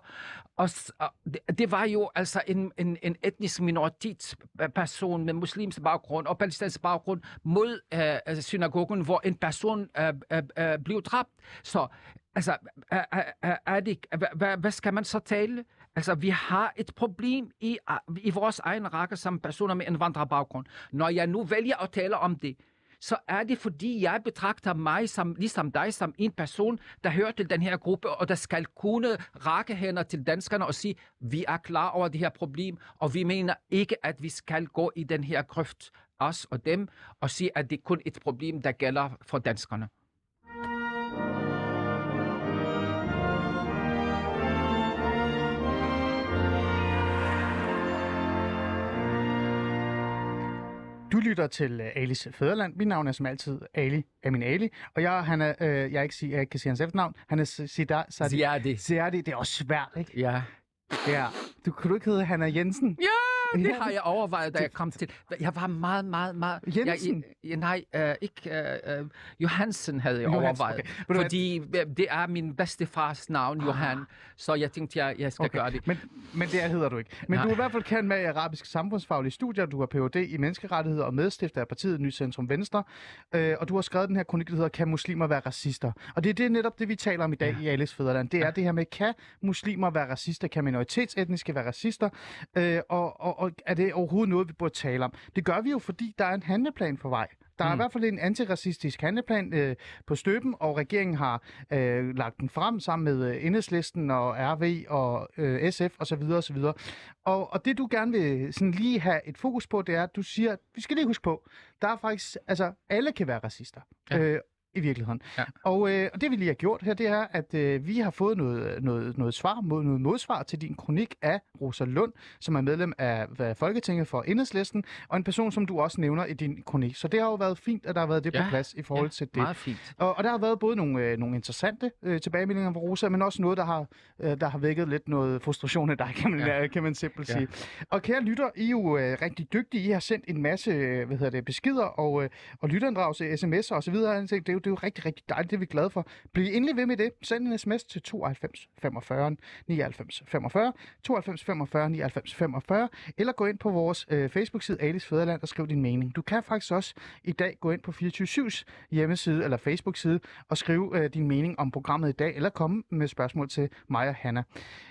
Og, og det, det var jo altså en, en, en etnisk minoritetsperson med muslimsk baggrund og palæstinensisk baggrund mod uh, synagogen, hvor en person uh, uh, uh, blev dræbt. Så altså, er, er, er- det, hvad, hvad skal man så tale? Altså, vi har et problem i, i vores egen række som personer med indvandrerbaggrund. Når jeg nu vælger at tale om det, så er det fordi, jeg betragter mig som, ligesom dig som en person, der hører til den her gruppe, og der skal kunne række hænder til danskerne og sige, vi er klar over det her problem, og vi mener ikke, at vi skal gå i den her grøft os og dem, og sige, at det er kun et problem, der gælder for danskerne. Du lytter til uh, Alis Fæderland. Mit navn er som altid Ali Amin Ali, og jeg, han er, øh, jeg, ikke sige, jeg kan sige hans efternavn. Han er Sidar Sadi. Ziadi. Ziadi. Det er også svært, ikke? Ja. Ja. Du kunne du ikke hedde Hanna Jensen? Ja, det har jeg overvejet, da jeg kom til. Jeg var meget, meget, meget... Jensen? Jeg, nej, uh, ikke... Uh, uh, Johansen havde jeg Johansen, overvejet. okay. Fordi øh, det er min bedstefars navn, Johan. Så jeg tænkte, jeg, jeg skal okay. gøre det. Men, men det hedder du ikke. Men Nej. du er i hvert fald kendt med i arabisk samfundsfaglige studier. Du har Ph.D. i menneskerettigheder og medstifter af partiet Ny Centrum Venstre. Øh, og du har skrevet den her kronik, der hedder Kan muslimer være racister? Og det er det netop det, vi taler om i dag ja. i Alice Fæderland. Det er det her med, kan muslimer være racister? Kan minoritetsetniske være racister? Øh, og, og, og er det overhovedet noget, vi burde tale om? Det gør vi jo, fordi der er en handleplan for vej. Der er mm. i hvert fald en antiracistisk handleplan øh, på støben, og regeringen har øh, lagt den frem sammen med øh, Enhedslisten og RV og øh, SF osv. osv. Og, og det du gerne vil sådan lige have et fokus på, det er, at du siger, at vi skal lige huske på, der er faktisk, altså alle kan være racister. Ja. Øh, i virkeligheden. Ja. Og, øh, og det vi lige har gjort her, det er, at øh, vi har fået noget, noget, noget svar, mod, noget modsvar til din kronik af Rosa Lund, som er medlem af, af Folketinget for Enhedslisten, og en person, som du også nævner i din kronik. Så det har jo været fint, at der har været det Ja, på plads i forhold ja, til det. Meget fint. Og, og der har været både nogle, øh, nogle interessante øh, tilbagemeldinger fra Rosa, men også noget, der har, øh, der har vækket lidt noget frustration af dig, kan man, ja. Kan man simpelt Ja. sige. Og kære lytter, I er jo øh, rigtig dygtige. I har sendt en masse øh, hvad hedder det, beskeder og, øh, og lytterinddragelse, sms'er og så videre. Jeg tænkte, Det er, jo, det er jo rigtig, rigtig dejligt, det er vi glade for. Bliv endelig ved med det. Send en sms til 92 45 99 45, 92 45 99 45, eller gå ind på vores øh, Facebook-side Alice Fæderland og skriv din mening. Du kan faktisk også i dag gå ind på 24-7's hjemmeside eller Facebook-side og skrive øh, din mening om programmet i dag, eller komme med spørgsmål til mig og Hanna.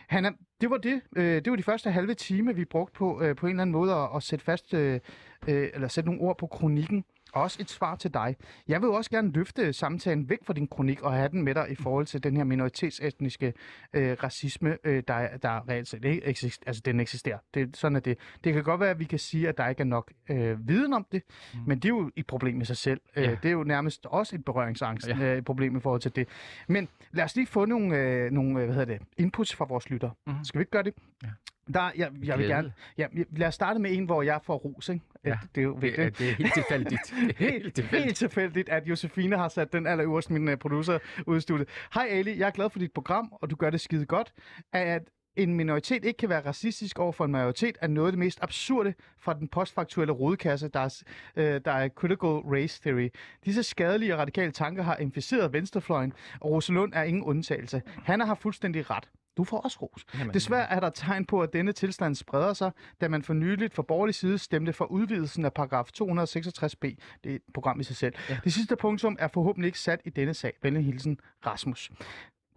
Hanna, det var det. Øh, det var de første halve time, vi brugte på øh, på en eller anden måde at, at sætte fast øh, øh, eller sætte nogle ord på kronikken. Og også et svar til dig. Jeg vil også gerne løfte samtalen væk fra din kronik og have den med dig i forhold til den her minoritetsetniske øh, racisme, øh, der, der reelt set ikke eksisterer. Altså, den eksisterer. Det, sådan er det. Det kan godt være, at vi kan sige, at der ikke er nok øh, viden om det, mm. men det er jo et problem i sig selv. Øh, Ja. Det er jo nærmest også et berøringsangst, Ja. øh, problem i forhold til det. Men lad os lige få nogle, øh, nogle øh, hvad hedder det, inputs fra vores lytter. Mhm. Skal vi ikke gøre det? Ja. Der, jeg, jeg vil Glæde. gerne... Ja, lad os starte med en, hvor jeg får ros, ikke? Ja. Det er jo Det, vigtigt. er- det er helt tilfældigt. <laughs> Det helt tilfældigt. helt tilfældigt, at Josefine har sat den allerøverst, min uh, producer, ud i studiet. Hej Ali, jeg er glad for dit program, og du gør det skide godt. At en minoritet ikke kan være racistisk over for en majoritet, er noget af det mest absurde fra den postfaktuelle rodekasse, der er, øh, der er critical race theory. Disse skadelige og radikale tanker har inficeret venstrefløjen, og Rosalund er ingen undtagelse. Han har fuldstændig ret. Du får også ros. Jamen, Desværre er der tegn på, at denne tilstand spreder sig, da man for nyligt fra borgerlig side stemte for udvidelsen af paragraf 266b. Det er et program i sig selv. Ja. Det sidste punktum er forhåbentlig ikke sat i denne sag. Venlig hilsen, Rasmus.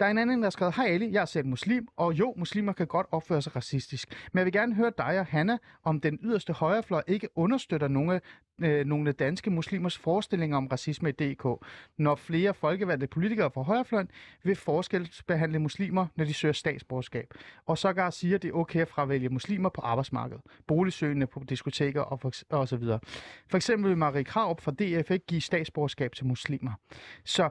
Der er en anden, der har skrevet, Hej Ali, jeg er selv muslim, og jo, muslimer kan godt opføre sig racistisk. Men jeg vil gerne høre dig og Hanna, om den yderste højrefløj ikke understøtter nogle, øh, nogle danske muslimers forestillinger om racisme i DK, når flere folkevalgte politikere fra højrefløjen vil forskelsbehandle muslimer, når de søger statsborgerskab. Og sågar siger, at det er okay at fravælge muslimer på arbejdsmarkedet, boligsøgende på diskoteker og, for, og så videre. For eksempel vil Marie Krav fra DF ikke give statsborgerskab til muslimer. Så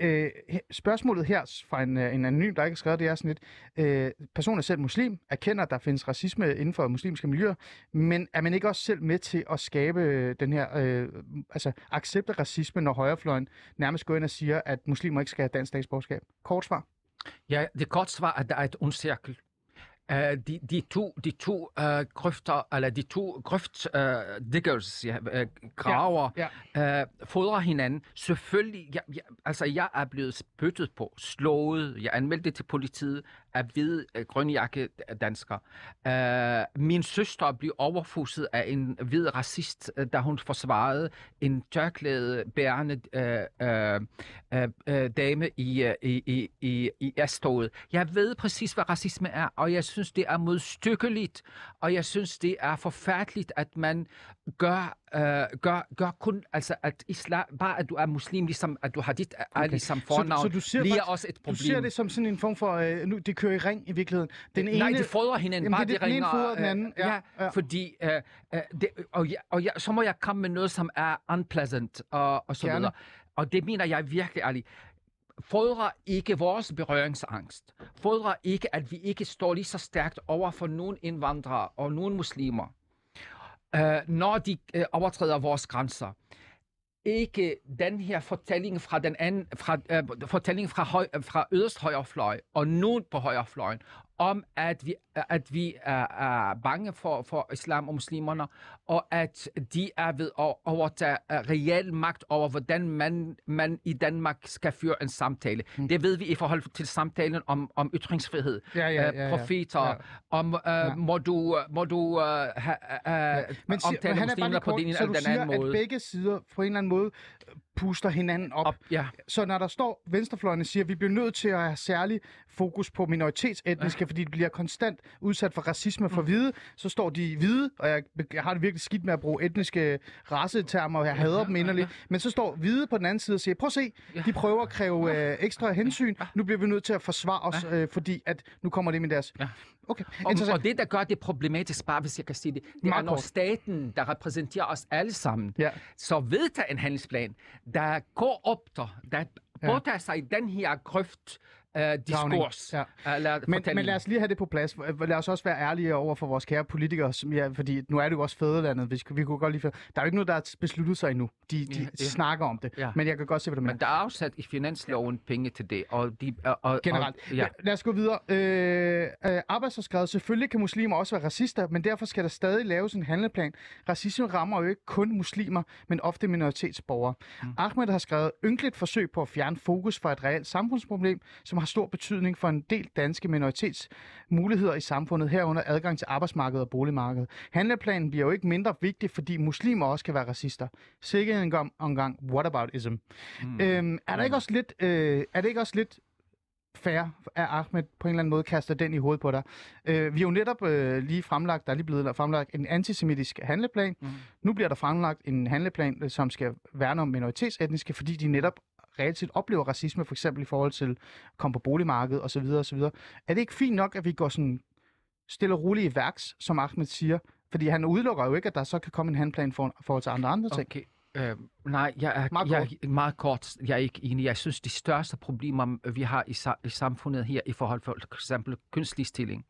øh, spørgsmålet her fra en, øh, en anonym, der ikke har skrevet, det er sådan lidt, øh, personen er selv muslim, erkender, at der findes racisme inden for muslimske miljøer, men er man ikke også selv med til at skabe øh, den her, øh, altså accepte racisme, når højrefløjen nærmest går ind og siger, at muslimer ikke skal have dansk statsborgerskab? Kort svar. Ja, det korte svar er, at der er et ond cirkel. Uh, de, de to, de to uh, grøfter, eller de to grøft uh, diggers, ja, uh, graver, Ja, ja. Uh, fodrer hinanden. Selvfølgelig, jeg, jeg, altså jeg er blevet spyttet på, slået, jeg anmeldte til politiet af hvide uh, grønjakke dansker. Uh, min søster blev overfuset af en hvid racist, uh, da hun forsvarede en tørklæde bærende uh, uh, uh, uh, dame i, uh, i, i, i, i S-toget. Jeg ved præcis, hvad racisme er, og jeg synes, det er modstykkeligt, og jeg synes, det er forfærdeligt, at man gør gør, gør kun, altså at islam, bare at du er muslim, ligesom at du har dit okay. Ali som fornavn, så, så du ser bliver faktisk- også et problem. Du ser det som sådan en form for, øh, nu, det kører i ring i virkeligheden. Den ene, Nej, de fodrer hinanden, Jamen, bare det de det, den ene ringer. den øh, anden. Ja, Ja, ja. fordi, øh, øh, det, og, ja, og ja, så må jeg komme med noget, som er unpleasant, og, og så Gerne. videre. Og det mener jeg virkelig, Ali. Fodrer ikke vores berøringsangst. Fodrer ikke, at vi ikke står lige så stærkt over for nogle indvandrere og nogle muslimer, øh, når de øh, overtræder vores grænser ikke den her fortælling fra den anden, fra, øh, fortælling fra, høj, fra yderst højrefløj og nogen på højrefløjen, om at vi, at vi er, er bange for, for islam og muslimerne, og at de er ved at overtage uh, reel magt over, hvordan man, man i Danmark skal føre en samtale. Mm. Det ved vi i forhold til samtalen om, om ytringsfrihed, Ja, ja, øh, ja, ja. profeter, Ja. om uh, må du, må du uh, ha, uh, Men, omtale men er muslimer på kort, ene så eller den siger, anden måde. at begge sider på en eller anden måde øh, puster hinanden op. Op, ja. Så når der står, venstrefløjene siger, at vi bliver nødt til at have særlig fokus på minoritetsetniske, ja. fordi de bliver konstant udsat for racisme Mm. for hvide, så står de hvide, og jeg, jeg har det virkelig skidt med at bruge etniske racetermer, og jeg hader dem inderligt, men så står hvide på den anden side og siger, prøv at se, de prøver at kræve øh, ekstra hensyn, nu bliver vi nødt til at forsvare os, øh, fordi at nu kommer det med deres... Okay, Og, og det, der gør det problematisk, bare hvis jeg kan sige det, det Meget er, når staten, der repræsenterer os alle sammen, Ja. så vedtager en handlingsplan, der går op der, der påtager sig den her grøft uh, diskurs. Ja. Eller Men, fortælling. men lad os lige have det på plads. Lad os også være ærlige over for vores kære politikere, som, ja, fordi nu er det jo også fædrelandet. Vi, vi kunne godt lige... Der er jo ikke noget, der er besluttet sig endnu. De, de Ja, ja, snakker om det. Ja. Men jeg kan godt se, hvad du mener. Men der er afsat i finansloven penge til det, og de... Og, og, Generelt. Og, ja. Lad os gå videre. Øh, øh, Arbejds har skrevet, selvfølgelig kan muslimer også være racister, men derfor skal der stadig laves en handleplan. Racisme rammer jo ikke kun muslimer, men ofte minoritetsborgere. Mm. Ahmed har skrevet ynkeligt forsøg på at fjerne fokus fra et reelt samfundsproblem, som har stor betydning for en del danske minoritets muligheder i samfundet, herunder adgang til arbejdsmarkedet og boligmarkedet. Handleplanen bliver jo ikke mindre vigtig, fordi muslimer også kan være racister. Sikke en gang, omgang whataboutism. Mm. Øhm, er der ikke også lidt, øh, er det ikke også lidt fair, at Ahmed på en eller anden måde kaster den i hovedet på dig. Øh, vi har jo netop øh, lige fremlagt, der er lige blevet fremlagt en antisemitisk handleplan. Mm. Nu bliver der fremlagt en handleplan, øh, som skal værne om minoritetsetniske, fordi de netop reelt set oplever racisme, for eksempel i forhold til at komme på boligmarkedet osv. osv. Er det ikke fint nok, at vi går sådan stille og roligt i værks, som Ahmed siger? Fordi han udelukker jo ikke, at der så kan komme en handleplan for, for til andre andre ting. Okay. Øh, nej, jeg er Meget jeg, meget kort. Jeg er ikke enig. Jeg synes, de største problemer, vi har i, sa- i samfundet her, i forhold til for eksempel kønsligstilling,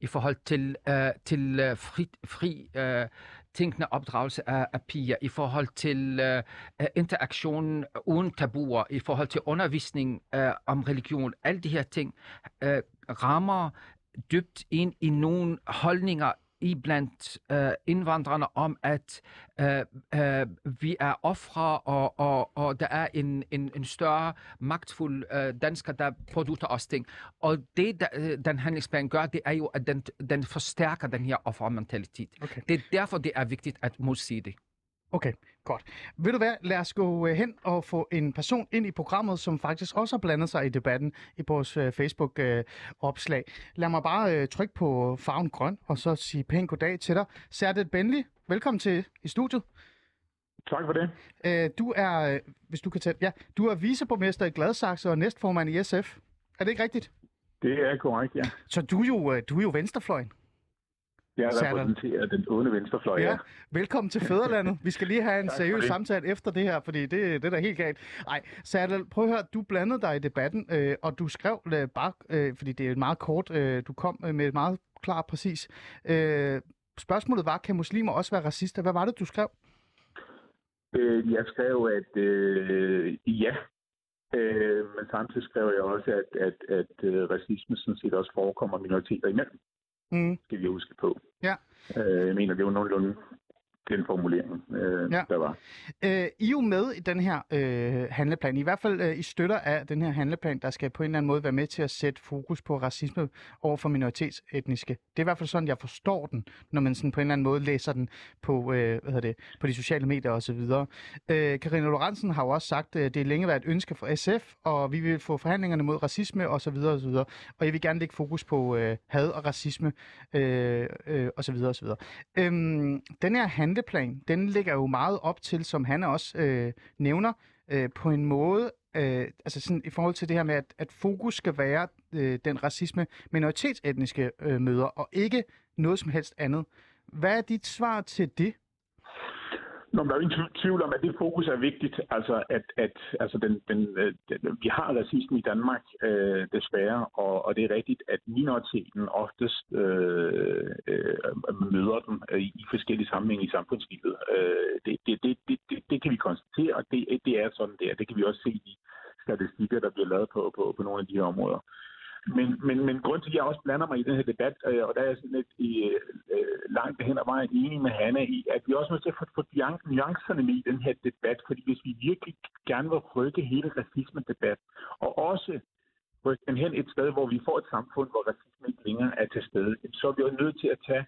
i forhold til, øh, til øh, fri, fri øh, tænkende opdragelse af, af piger, i forhold til øh, øh, interaktion uden tabuer, i forhold til undervisning øh, om religion, alle de her ting øh, rammer dybt ind i nogle holdninger i blandt øh, indvandrerne om, at øh, øh, vi er ofre, og, og, og der er en, en, en større magtfuld øh, dansker, der producerer os ting. Og det, der, øh, den handlingsplan gør, det er jo, at den, den forstærker den her offermentalitet. Okay. Det er derfor, det er vigtigt at modsige det. Okay, godt. Ved du hvad, lad os gå øh, hen og få en person ind i programmet, som faktisk også har blandet sig i debatten i vores øh, Facebook-opslag. Lad mig bare øh, trykke på farven grøn, og så sige pænt goddag til dig. Særdet Benli, velkommen til i studiet. Tak for det. Øh, du er, øh, hvis du kan tage, ja, du er viceborgmester i Gladsaxe og næstformand i SF. Er det ikke rigtigt? Det er korrekt, ja. Så du er jo, øh, du er jo venstrefløjen. Jeg repræsenterer den onde venstrefløj, ja. Ja, velkommen til Fæderlandet. Vi skal lige have en <laughs> seriøs samtale efter det her, fordi det, det er da helt galt. Nej, Sadal, prøv at høre, du blandede dig i debatten, øh, og du skrev øh, bare, øh, fordi det er meget kort, øh, du kom øh, med et meget klart præcis. Øh, spørgsmålet var, kan muslimer også være racister? Hvad var det, du skrev? Øh, Jeg skrev, at øh, ja, øh, men samtidig skrev jeg også, at, at, at øh, racisme sådan set også forekommer minoriteter imellem, Mm. skal vi huske på. Ja. Øh, Jeg mener, det var nogenlunde den formulering, øh, Ja. der var. Øh, I er jo med i den her øh, handleplan. I hvert fald øh, I støtter af den her handleplan, der skal på en eller anden måde være med til at sætte fokus på racisme over for minoritetsetniske. Det er i hvert fald sådan, jeg forstår den, når man sådan på en eller anden måde læser den på, øh, hvad hedder det, på de sociale medier osv. Øh, Karina Lorentzen har jo også sagt, at det er længe været et ønske fra SF, og vi vil få forhandlingerne mod racisme osv. osv. Og jeg vil gerne lægge fokus på øh, had og racisme øh, øh, osv. osv. Øhm, den her handleplan handleplan, den ligger jo meget op til, som han også øh, nævner, øh, på en måde, øh, altså sådan i forhold til det her med, at, at fokus skal være øh, den racisme minoritetsetniske øh, møder, og ikke noget som helst andet. Hvad er dit svar til det? Nå, men der er jo ingen tvivl om, at det fokus er vigtigt. Altså, at, at altså den, den, øh, den, vi har racisme i Danmark, øh, desværre, og, og det er rigtigt, at minoriteten oftest øh, øh, møder dem øh, i forskellige sammenhænge i samfundslivet. Øh, det, det, det, det, det, det kan vi konstatere, og det, det er sådan, der. Det kan vi også se i statistikker, der bliver lavet på, på, på nogle af de her områder. Men, men, men grund til, at jeg også blander mig i den her debat, øh, og der er jeg sådan lidt i, øh, øh, langt hen ad vejen enig med Hanna i, at vi også må til at få, få nuancerne med i den her debat, fordi hvis vi virkelig gerne vil rykke hele racisme-debat, og også rykke den hen et sted, hvor vi får et samfund, hvor racisme ikke længere er til stede, så er vi jo nødt til at tage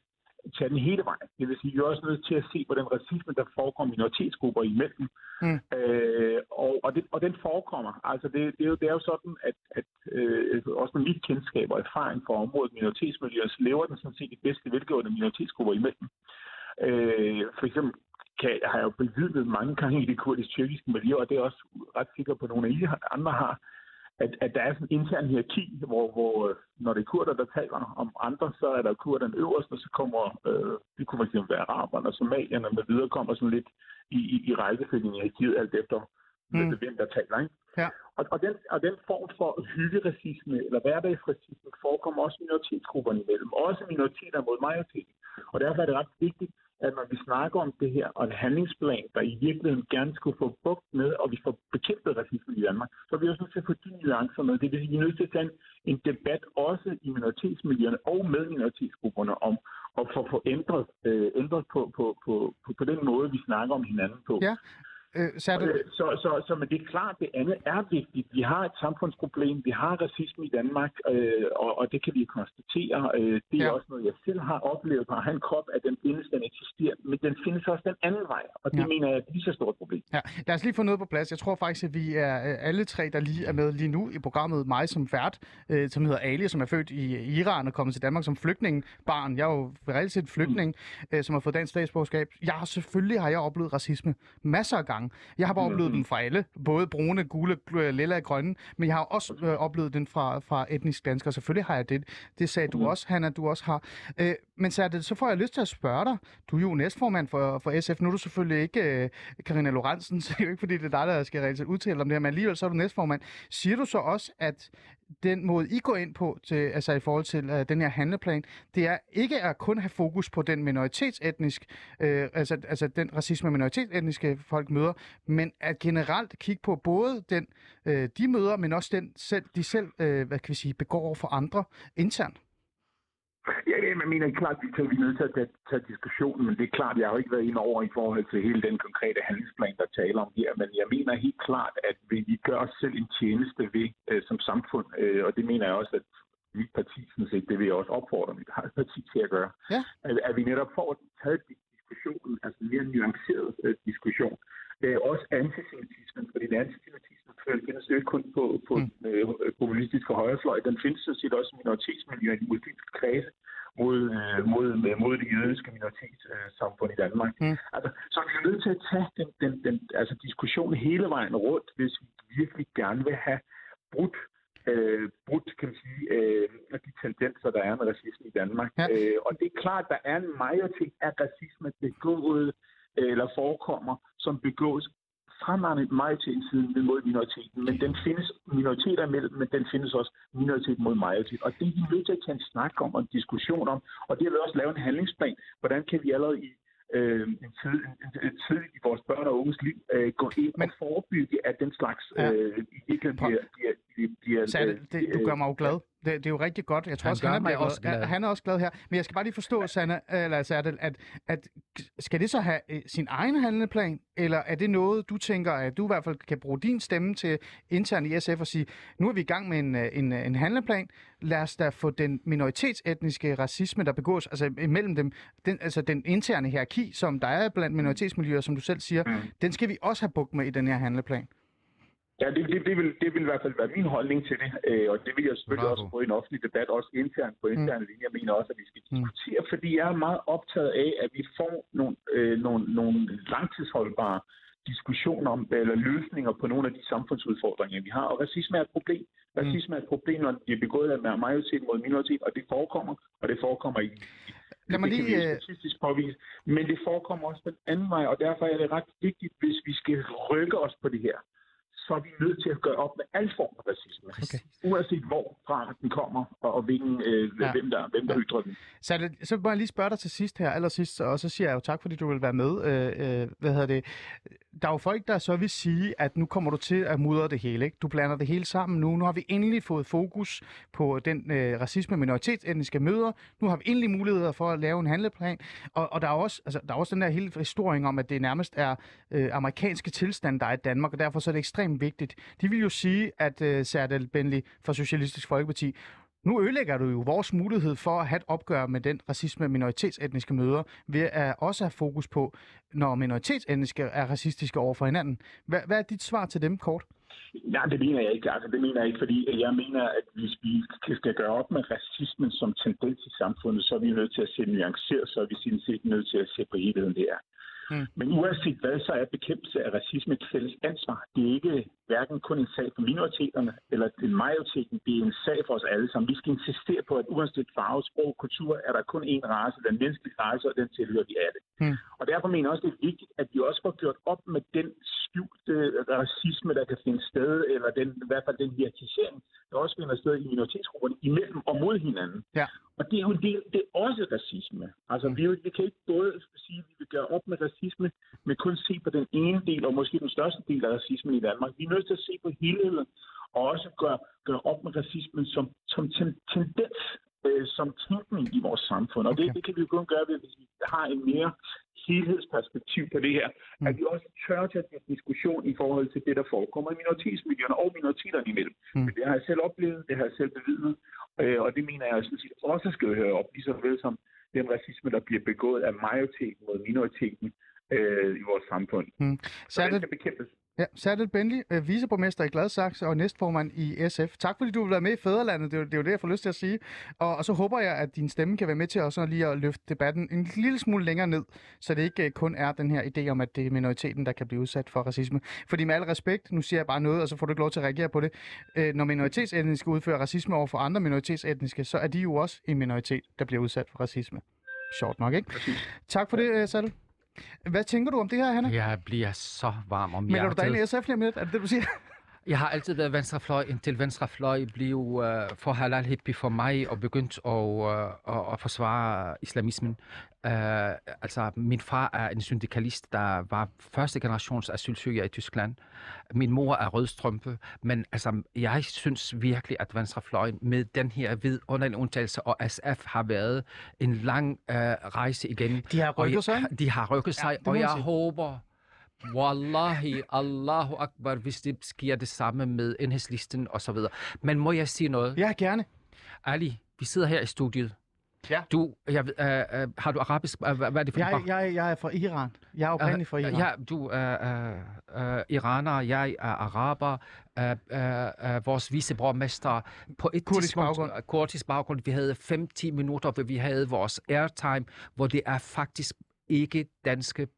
tage den hele vejen. Det vil sige, at vi er også nødt til at se på den racisme, der foregår minoritetsgrupper imellem. Mm. Øh, og, og, det, og den forekommer. Altså det, det, er, jo, det er jo sådan, at, at øh, også med mit kendskab og erfaring fra området minoritetsmiljøer, så lever den sådan set de bedste velgående minoritetsgrupper imellem. Øh, for eksempel kan, har jeg jo bevidnet mange gange i det kurdisk-tyrkiske miljø, og det er også ret sikker på, at nogle af I andre har, at, at der er sådan en intern hierarki, hvor, hvor øh, når det er kurder, der taler om andre, så er der kurderne øverst, og så kommer, øh, det kunne fx være araberne og somalierne med videre, kommer sådan lidt i, i, i rækkefølgen i hierarkiet, alt efter mm. hvem der taler. Ikke? Ja. Og, og, den, og den form for hyggeracisme, eller hverdagsracisme, forekommer også minoritetsgrupperne imellem, også minoriteter mod majoriteten. Og derfor er det ret vigtigt, at når vi snakker om det her, og en handlingsplan, der i virkeligheden gerne skulle få bugt med, og vi får bekæmpet racisme i Danmark, så er vi også nødt til at få de nuancer med. Det vil sige, vi er nødt til at tage en, en debat også i minoritetsmiljøerne og med minoritetsgrupperne om at få, få ændret, øh, ændret på, på, på, på, på den måde, vi snakker om hinanden på. Ja. Øh, så, det... Øh, så, så, så men det er klart, det andet er vigtigt. Vi har et samfundsproblem, vi har racisme i Danmark, øh, og, og det kan vi konstatere. Øh, det er ja. også noget, jeg selv har oplevet på egen krop, at den findes, den eksisterer, men den findes også den anden vej, og det ja. mener jeg er et lige så stort problem. Ja. Lad os lige få noget på plads. Jeg tror faktisk, at vi er øh, alle tre, der lige er med lige nu i programmet Mig som vært, øh, som hedder Ali, som er født i Iran og kommet til Danmark som flygtningebarn. Jeg er jo reelt set flygtning, mm. øh, som har fået dansk statsborgerskab. Jeg har selvfølgelig har jeg oplevet racisme masser af gange gange. Jeg har bare mm. oplevet den fra alle, både brune, gule, lilla og grønne, men jeg har også øh, oplevet den fra, fra etnisk danskere. Selvfølgelig har jeg det. Det sagde mm. du også, Hanna, du også har. Øh, men så, så får jeg lyst til at spørge dig. Du er jo næstformand for, for SF. Nu er du selvfølgelig ikke øh, Karina Lorentzen, <laughs> så det er jo ikke fordi, det er dig, der skal udtale om det her, men alligevel så er du næstformand. Siger du så også, at den måde, I går ind på, til, altså i forhold til uh, den her handleplan, det er ikke at kun have fokus på den minoritetsetnisk, øh, altså, altså den racisme minoritetsetniske folk møder, men at generelt kigge på både den, øh, de møder, men også den selv, de selv, øh, hvad kan vi sige, begår over for andre internt. Ja, jeg mener klart, at vi er nødt til at tage, tage diskussionen, men det er klart, jeg har ikke været ind over i forhold til hele den konkrete handlingsplan, der taler om her, men jeg mener helt klart, at vi gør os selv en tjeneste ved øh, som samfund, øh, og det mener jeg også, at mit parti, sådan set, det vil jeg også opfordre mit eget parti til at gøre, ja. at, at vi netop får taget diskussionen, altså en mere nuanceret øh, diskussion. Øh, også antisemitismen, fordi den antisemitisme findes jo ikke kun på, på mm. øh, populistiske højrefløj, den findes sådan set også i minoritetsmiljøer i muslimske kredse mod, øh, mod, mod det jødiske minoritetssamfund i Danmark. Mm. Altså, så vi er nødt til at tage den, den, den altså, diskussion hele vejen rundt, hvis vi virkelig gerne vil have brudt øh, brudt, kan man sige, øh, de tendenser, der er med racisme i Danmark. Ja. Øh, og det er klart, at der er en majoritet af racisme begået eller forekommer, som begås fra majoriteten mod minoriteten. Men den findes minoriteter imellem, men den findes også minoritet mod majoritet. Og det er vi nødt til at tage en snak om og en diskussion om. Og det har vi også lavet en handlingsplan. Hvordan kan vi allerede i øh, en, tid, en, tid i vores børn og unges liv øh, gå ind men, og forebygge, at den slags øh, i virkeligheden bliver, bliver, bliver, bliver, det, det, du gør mig jo glad. Det, det er jo rigtig godt. Jeg tror han også, han er, også glad. han er også glad her. Men jeg skal bare lige forstå, Sanna, eller altså, at, at, at skal det så have øh, sin egen handleplan, eller er det noget, du tænker, at du i hvert fald kan bruge din stemme til internt i SF og sige, nu er vi i gang med en, øh, en, øh, en handleplan, lad os da få den minoritetsetniske racisme, der begås, altså imellem dem, den, altså den interne hierarki, som der er blandt minoritetsmiljøer, som du selv siger, mm. den skal vi også have bukt med i den her handleplan. Ja, det, det, det, vil, det vil i hvert fald være min holdning til det, øh, og det vil jeg selvfølgelig Bravo. også få i en offentlig debat, også internt på interne mm. linjer. Jeg mener også, at vi skal Mm. diskutere, fordi jeg er meget optaget af, at vi får nogle, øh, nogle, nogle langtidsholdbare diskussioner om, eller løsninger på nogle af de samfundsudfordringer, vi har. Og racisme er et problem. Racisme er et problem, når det bliver begået af majoritet mod minoritet, og det forekommer, og det forekommer i Lad mig det kan lige, øh, statistisk påvise. Men det forekommer også på den anden vej, og derfor er det ret vigtigt, hvis vi skal rykke os på det her, så er vi nødt til at gøre op med al form for racisme. Præcis. Uanset hvorfra den kommer, og, og hvilken, øh, Ja. hvem der, hvem der Ja. ytrer den. Så, det, så må jeg lige spørge dig til sidst her, allersidst, og så siger jeg jo tak, fordi du vil være med. Øh, øh, hvad hedder det? Der er jo folk, der så vil sige, at nu kommer du til at mudre det hele. Ikke? Du blander det hele sammen nu. Nu har vi endelig fået fokus på den øh, racisme minoritetsetniske møder. Nu har vi endelig muligheder for at lave en handleplan. Og, og der, er også, altså, der er også den der hele historie om, at det nærmest er øh, amerikanske tilstand, der er i Danmark, og derfor så er det ekstremt vigtigt. De vil jo sige, at øh, Serdal Benli fra Socialistisk Folkeparti, nu ødelægger du jo vores mulighed for at have et opgør med den racisme minoritetsetniske møder, ved at øh, også have fokus på, når minoritetsetniske er racistiske over for hinanden. Hvad, hvad er dit svar til dem kort? Nej, det mener jeg ikke. Altså, det mener jeg ikke, fordi jeg mener, at hvis vi skal gøre op med racismen som tendens i samfundet, så er vi nødt til at se nuanceret, så er vi sådan set nødt til at se på helheden der. Mm. Men uanset hvad, så er bekæmpelse af racisme et fælles ansvar. Det er ikke hverken kun en sag for minoriteterne eller den majoriteten. Det er en sag for os alle sammen. Vi skal insistere på, at uanset farve, sprog, kultur, er der kun én race, den menneskelige race, og den tilhører vi alle. Mm. Og derfor mener jeg også, det er vigtigt, at vi også får gjort op med den skjulte racisme, der kan finde sted, eller den, i hvert fald den hierarkisering, der også finder sted i minoritetsgrupperne imellem og mod hinanden. Ja. Og det er jo en del, det er også racisme. Altså, Mm. vi, vi kan ikke både sige, at vi vil gøre op med racisme, men kun se på den ene del, og måske den største del af racismen i Danmark. Vi er nødt til at se på helheden, og også gøre, gøre op med racismen som, som ten, tendens, øh, som tænkning i vores samfund. Og Okay. det, det kan vi jo kun gøre, ved, hvis vi har en mere helhedsperspektiv på det her. Mm. At vi også tør til at tage diskussion i forhold til det, der forekommer i minoritetsmiljøerne og minoriteterne imellem. Mm. Men det har jeg selv oplevet, det har jeg selv bevidnet, øh, og det mener jeg sådan set også skal høre op, lige så vel som den racisme, der bliver begået af majoriteten mod minoriteten øh, i vores samfund. Mm. Så Så er den det, skal bekæmpes. Ja, Serdal Benli, øh, viceborgmester i Gladsaxe og næstformand i SF. Tak fordi du vil være med i Fæderlandet, det er, jo- det er jo det, jeg får lyst til at sige. Og, og så håber jeg, at din stemme kan være med til også lige at løfte debatten en lille smule længere ned, så det ikke øh, kun er den her idé om, at det er minoriteten, der kan blive udsat for racisme. Fordi med al respekt, nu siger jeg bare noget, og så får du ikke lov til at reagere på det. Øh, når minoritetsetniske udfører racisme over for andre minoritetsetniske, så er de jo også en minoritet, der bliver udsat for racisme. Sjovt nok, ikke? Tak for det, øh. Hvad tænker du om det her, Hanna? Jeg bliver så varm om Melder du dig ind i SF lige om lidt? Er det det, du siger? Jeg har altid været venstrefløj, indtil venstrefløj blev uh, for halal hippie for mig og begyndt at, uh, at, at forsvare islamismen. Uh, altså, min far er en syndikalist, der var første generations asylsøger i Tyskland. Min mor er rødstrømpe, men altså, jeg synes virkelig, at venstrefløjen med den her vidunderlige undtagelse og SF har været en lang uh, rejse igen. De har rykket sig? De har rykket sig, må og jeg håber, Wallahi, Allahu Akbar, hvis det sker det samme med enhedslisten og så videre. Men må jeg sige noget? Ja, gerne. Ali, vi sidder her i studiet. Ja. Du, jeg, øh, øh, har du arabisk? Øh, hvad, er det for Jeg, jeg, jeg er fra Iran. Jeg er oprindelig fra Iran. Ja, du er øh, øh, iraner, jeg er araber. Øh, øh, øh, vores viceborgmester på et Kurdisk tidspunkt, baggrund. øh, kurdisk baggrund, vi havde 5-10 minutter, hvor vi havde vores airtime, hvor det er faktisk ikke danske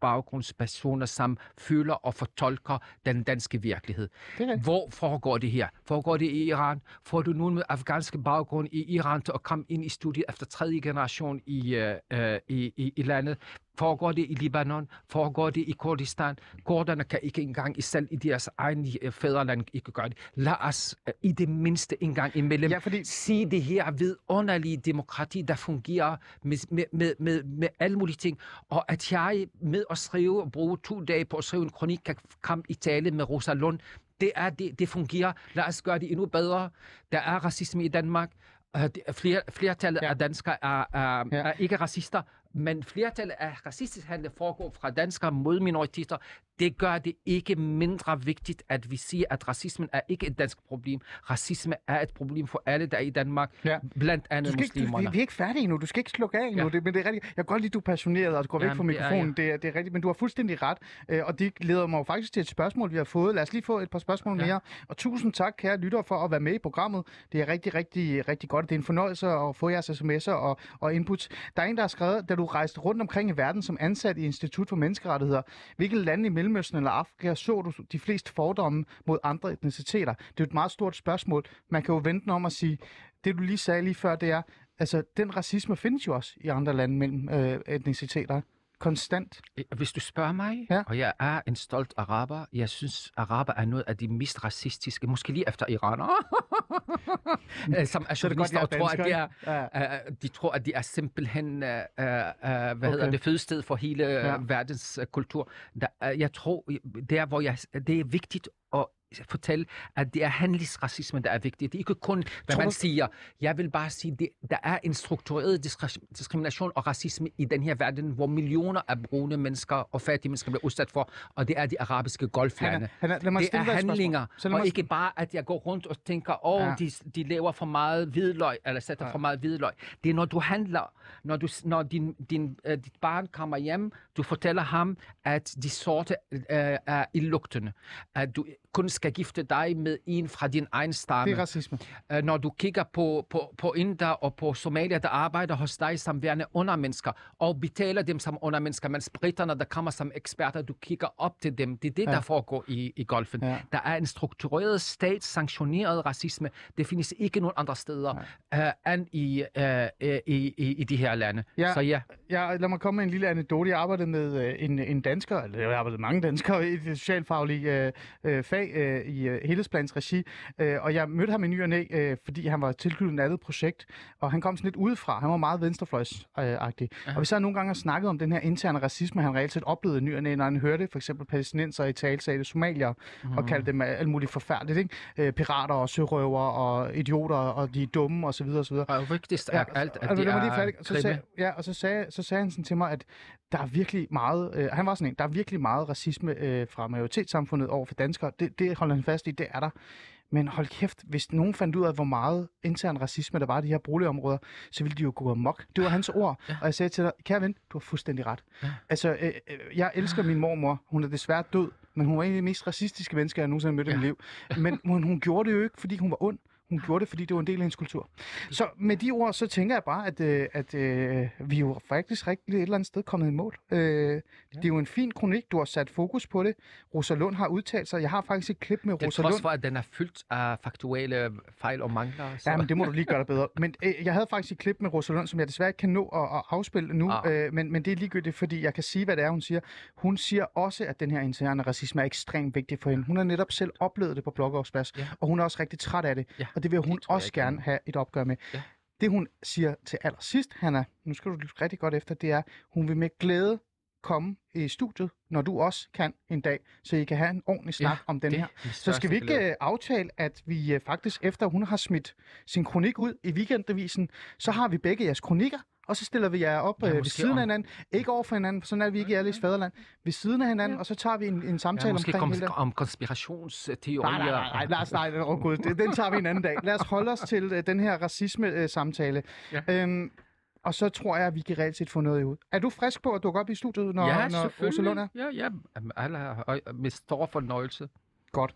baggrundspersoner, som føler og fortolker den danske virkelighed. Det. Hvor foregår det her? Foregår det i Iran? Får du nogen med afghanske baggrund i Iran til at komme ind i studiet efter tredje generation i, øh, øh, i, i, i landet? Foregår det i Libanon? Foregår det i Kurdistan? Kurderne kan ikke engang i selv i deres egen øh, fædreland ikke gøre det. Lad os øh, i det mindste en gang imellem Ja, fordi- sige det her vidunderlige demokrati, der fungerer med, med, med, med, med alle mulige ting. Og at jeg med at skrive og bruge to dage på at skrive en kronik, kan komme i tale med Rosa Lund, det, er, det, det fungerer. Lad os gøre det endnu bedre. Der er racisme i Danmark. Øh, Flere, flertallet Ja. af danskere er, er, ja. er ikke racister, men flertallet af racistisk handle foregår fra danskere mod minoriteter det gør det ikke mindre vigtigt, at vi siger, at racismen er ikke et dansk problem. Racisme er et problem for alle, der er i Danmark, Ja. blandt Du andet skal ikke, du, vi, er ikke færdige endnu. Du skal ikke slukke af endnu. Ja. Det, men det er rigtigt. Jeg kan godt lide, at du er passioneret, og du går væk Jamen, fra det er mikrofonen. jeg. Det er, det er rigtigt, men du har fuldstændig ret. Øh, og det leder mig jo faktisk til et spørgsmål, vi har fået. Lad os lige få et par spørgsmål Ja. mere. Og tusind tak, kære lytter, for at være med i programmet. Det er rigtig, rigtig, rigtig godt. Det er en fornøjelse at få jeres sms'er og, og inputs. Der er en, der har skrevet, da du rejste rundt omkring i verden som ansat i Institut for Menneskerettigheder, hvilke lande i Mellemøsten eller Afrika så du de fleste fordomme mod andre etniciteter? Det er jo et meget stort spørgsmål. Man kan jo vente om at sige, det du lige sagde lige før, det er, altså den racisme findes jo også i andre lande mellem øh, etniciteter. Konstant. Hvis du spørger mig, Ja. og jeg er en stolt araber, jeg synes, araber er noget af de mest racistiske, måske lige efter iraner, <laughs> Øh, som er er journalister jeg er og tror, at de er, Ja. Uh, de tror, at de er simpelthen, uh, uh, hvad Okay. hedder det, fødested for hele ja. verdens uh, kultur. Der, uh, jeg tror, der hvor jeg, det er vigtigt at fortælle, at det er handelsracisme, der er vigtigt. Det er ikke kun, hvad Tror man du- siger. Jeg vil bare sige, det, der er en struktureret diskri- diskrimination og racisme i den her verden, hvor millioner af brune mennesker og fattige mennesker bliver udsat for, og det er de arabiske golflande. Mig Det er handlinger, lad og mig- ikke bare, at jeg går rundt og tænker, åh, Ja. ja. de, de laver for meget hvidløg, eller sætter Ja. for meget hvidløg. Det er, når du handler, når, du, når din, din, uh, dit barn kommer hjem, du fortæller ham, at de sorte uh, er ildlugtende. At du kun skal gifte dig med en fra din egen stamme. Det er racisme. Øh, når du kigger på, på, på inder og på somalier, der arbejder hos dig som værende undermennesker, og betaler dem som undermennesker, mens britterne, der kommer som eksperter, du kigger op til dem. Det er det, Ja. ja. der foregår i, i golfen. Ja. Ja. Der er en struktureret, statssanktioneret racisme. Det findes ikke nogen andre steder uh, end i, uh, i, i, i de her lande. Ja. Så ja, Jeg, lad mig komme med en lille anekdote. Jeg arbejdede med øh, en, en dansker, eller jeg arbejdede med mange danskere i det socialfaglige øh, øh, fag øh, i øh, Helhedsplans regi, øh, og jeg mødte ham i ny og næ, øh, fordi han var tilknyttet et andet projekt, og han kom sådan lidt udefra. Han var meget venstrefløjsagtig. Øh, og vi sad nogle gange og snakkede om den her interne racisme, han reelt set oplevede i ny og næ, når han hørte for eksempel palæstinenser i talsagte somalier, mm. og kaldte dem alt muligt forfærdeligt, ikke? Øh, pirater og sørøver og idioter, og de er dumme, og så videre, og så videre. og vigtigst er alt, at altså, de mig lige er færdig. Så sagde, ja, og så sagde, så sagde han sådan til mig, at der er virkelig meget, øh, han var sådan en, der er virkelig meget racisme øh, fra majoritetssamfundet over for danskere. Det, det holder han fast i, det er der. Men hold kæft, hvis nogen fandt ud af, hvor meget intern racisme der var i de her boligområder, så ville de jo gå amok. Det var hans ord. Ja. Og jeg sagde til dig, kære ven, du har fuldstændig ret. Ja. Altså, øh, øh, jeg elsker min mormor. Hun er desværre død, men hun var en af de mest racistiske mennesker, jeg nogensinde har mødt ja. i mit liv. Men hun, hun gjorde det jo ikke, fordi hun var ond. Hun gjorde det, fordi det var en del af hendes kultur. Så med de ord, så tænker jeg bare, at, øh, at øh, vi jo faktisk rigtig et eller andet sted kommet i mål. Øh, ja. Det er jo en fin kronik, du har sat fokus på det. Rosa Lund har udtalt sig. Jeg har faktisk et klip med Til Rosa trods Lund. for, at den er fyldt af faktuelle fejl og mangler. Så... Ja, men det må du lige gøre dig bedre. Men øh, jeg havde faktisk et klip med Rosa Lund, som jeg desværre ikke kan nå at, at afspille nu, Ah. øh, men, men det er ligegyldigt, fordi jeg kan sige, hvad det er, hun siger. Hun siger også, at den her interne racisme er ekstremt vigtig for hende. Hun har netop selv oplevet det på Blågårdsplads, Ja. og hun er også rigtig træt af det, Ja, og det vil hun det også gerne have et opgør med. Ja. Det hun siger til allersidst, Hanna, nu skal du lytte rigtig godt efter, det er, hun vil med glæde komme i studiet, når du også kan en dag, så I kan have en ordentlig snak Ja, om den det her. er Så skal vi ikke glæde. øh, aftale, at vi øh, faktisk, efter hun har smidt sin kronik ud i weekendavisen, så har vi begge jeres kronikker, og så stiller vi jer op Ja, øh, ved siden om- af hinanden. Ikke over for hinanden, for sådan er vi ikke i alles faderland. Ved siden af hinanden, og så tager vi en, en samtale Ja, måske omkring kom, om konspirationsteorier. Nej, nej, nej, nej, Lars, nej, oh, Gud, det- den tager vi en anden dag. Lad os holde os til uh, den her racisme-samtale. Ja. Øhm, og så tror jeg, at vi kan reelt set få noget ud. Er du frisk på at dukke op i studiet, når, ja, når Rosa Lund selvfølgelig. er? Ja, ja. Alle og med stor fornøjelse. Godt.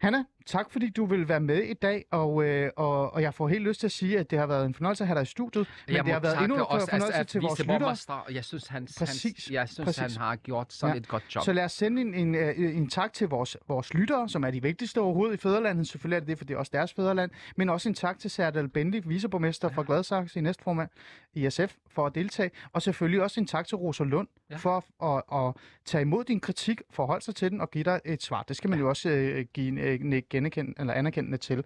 Hanna, tak fordi du vil være med i dag, og, øh, og, og jeg får helt lyst til at sige, at det har været en fornøjelse at have dig i studiet, men jeg det har været endnu en fornøjelse altså, at til vores lyttere. Jeg synes, han, Præcis, han, jeg synes, præcis. han har gjort sådan Ja. et godt job. Så lad os sende en, en, øh, en tak til vores, vores lyttere, som er de vigtigste overhovedet i Fæderlandet. Selvfølgelig er det det, for det er også deres fæderland. Men også en tak til Serdal Bendik, viceborgmester fra Gladsaxe i næstformand i SF, for at deltage. Og selvfølgelig også en tak til Rosa Lund Ja. for at, at tage imod din kritik, forholde sig til den og give dig et svar. Det skal man jo også øh, give øh, nikke genkend, eller anerkendende til.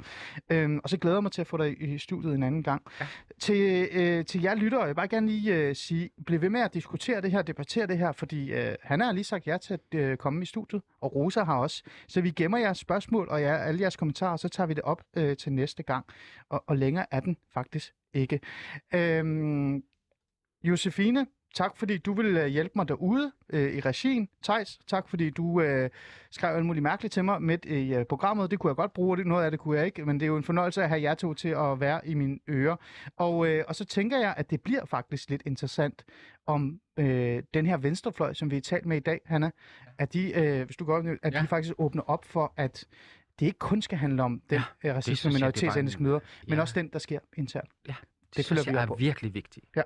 Øhm, og så glæder jeg mig til at få dig i studiet en anden gang. Ja. Til, øh, til jer lyttere, jeg vil bare gerne lige øh, sige, bliv ved med at diskutere det her, debattere det her, fordi øh, han har lige sagt ja til at øh, komme i studiet, og Rosa har også. Så vi gemmer jeres spørgsmål og jer, alle jeres kommentarer, og så tager vi det op øh, til næste gang. Og, og længere er den faktisk ikke. Øhm, Josefine, tak fordi du vil øh, hjælpe mig derude øh, i regien. Tejs, tak fordi du øh, skrev alt muligt mærkeligt til mig midt i øh, programmet. Det kunne jeg godt bruge, det, noget af det kunne jeg ikke, men det er jo en fornøjelse at have jer to til at være i mine ører. Og, øh, og så tænker jeg, at det bliver faktisk lidt interessant om øh, den her venstrefløj, som vi har talt med i dag, Hanna, at de, øh, hvis du går, at Ja. de faktisk åbner op for, at det ikke kun skal handle om den Ja, ja, racisme minoritetsetniske møder, men ja. også den, der sker internt. Ja, Det det synes jeg er virkelig vigtigt. Ja.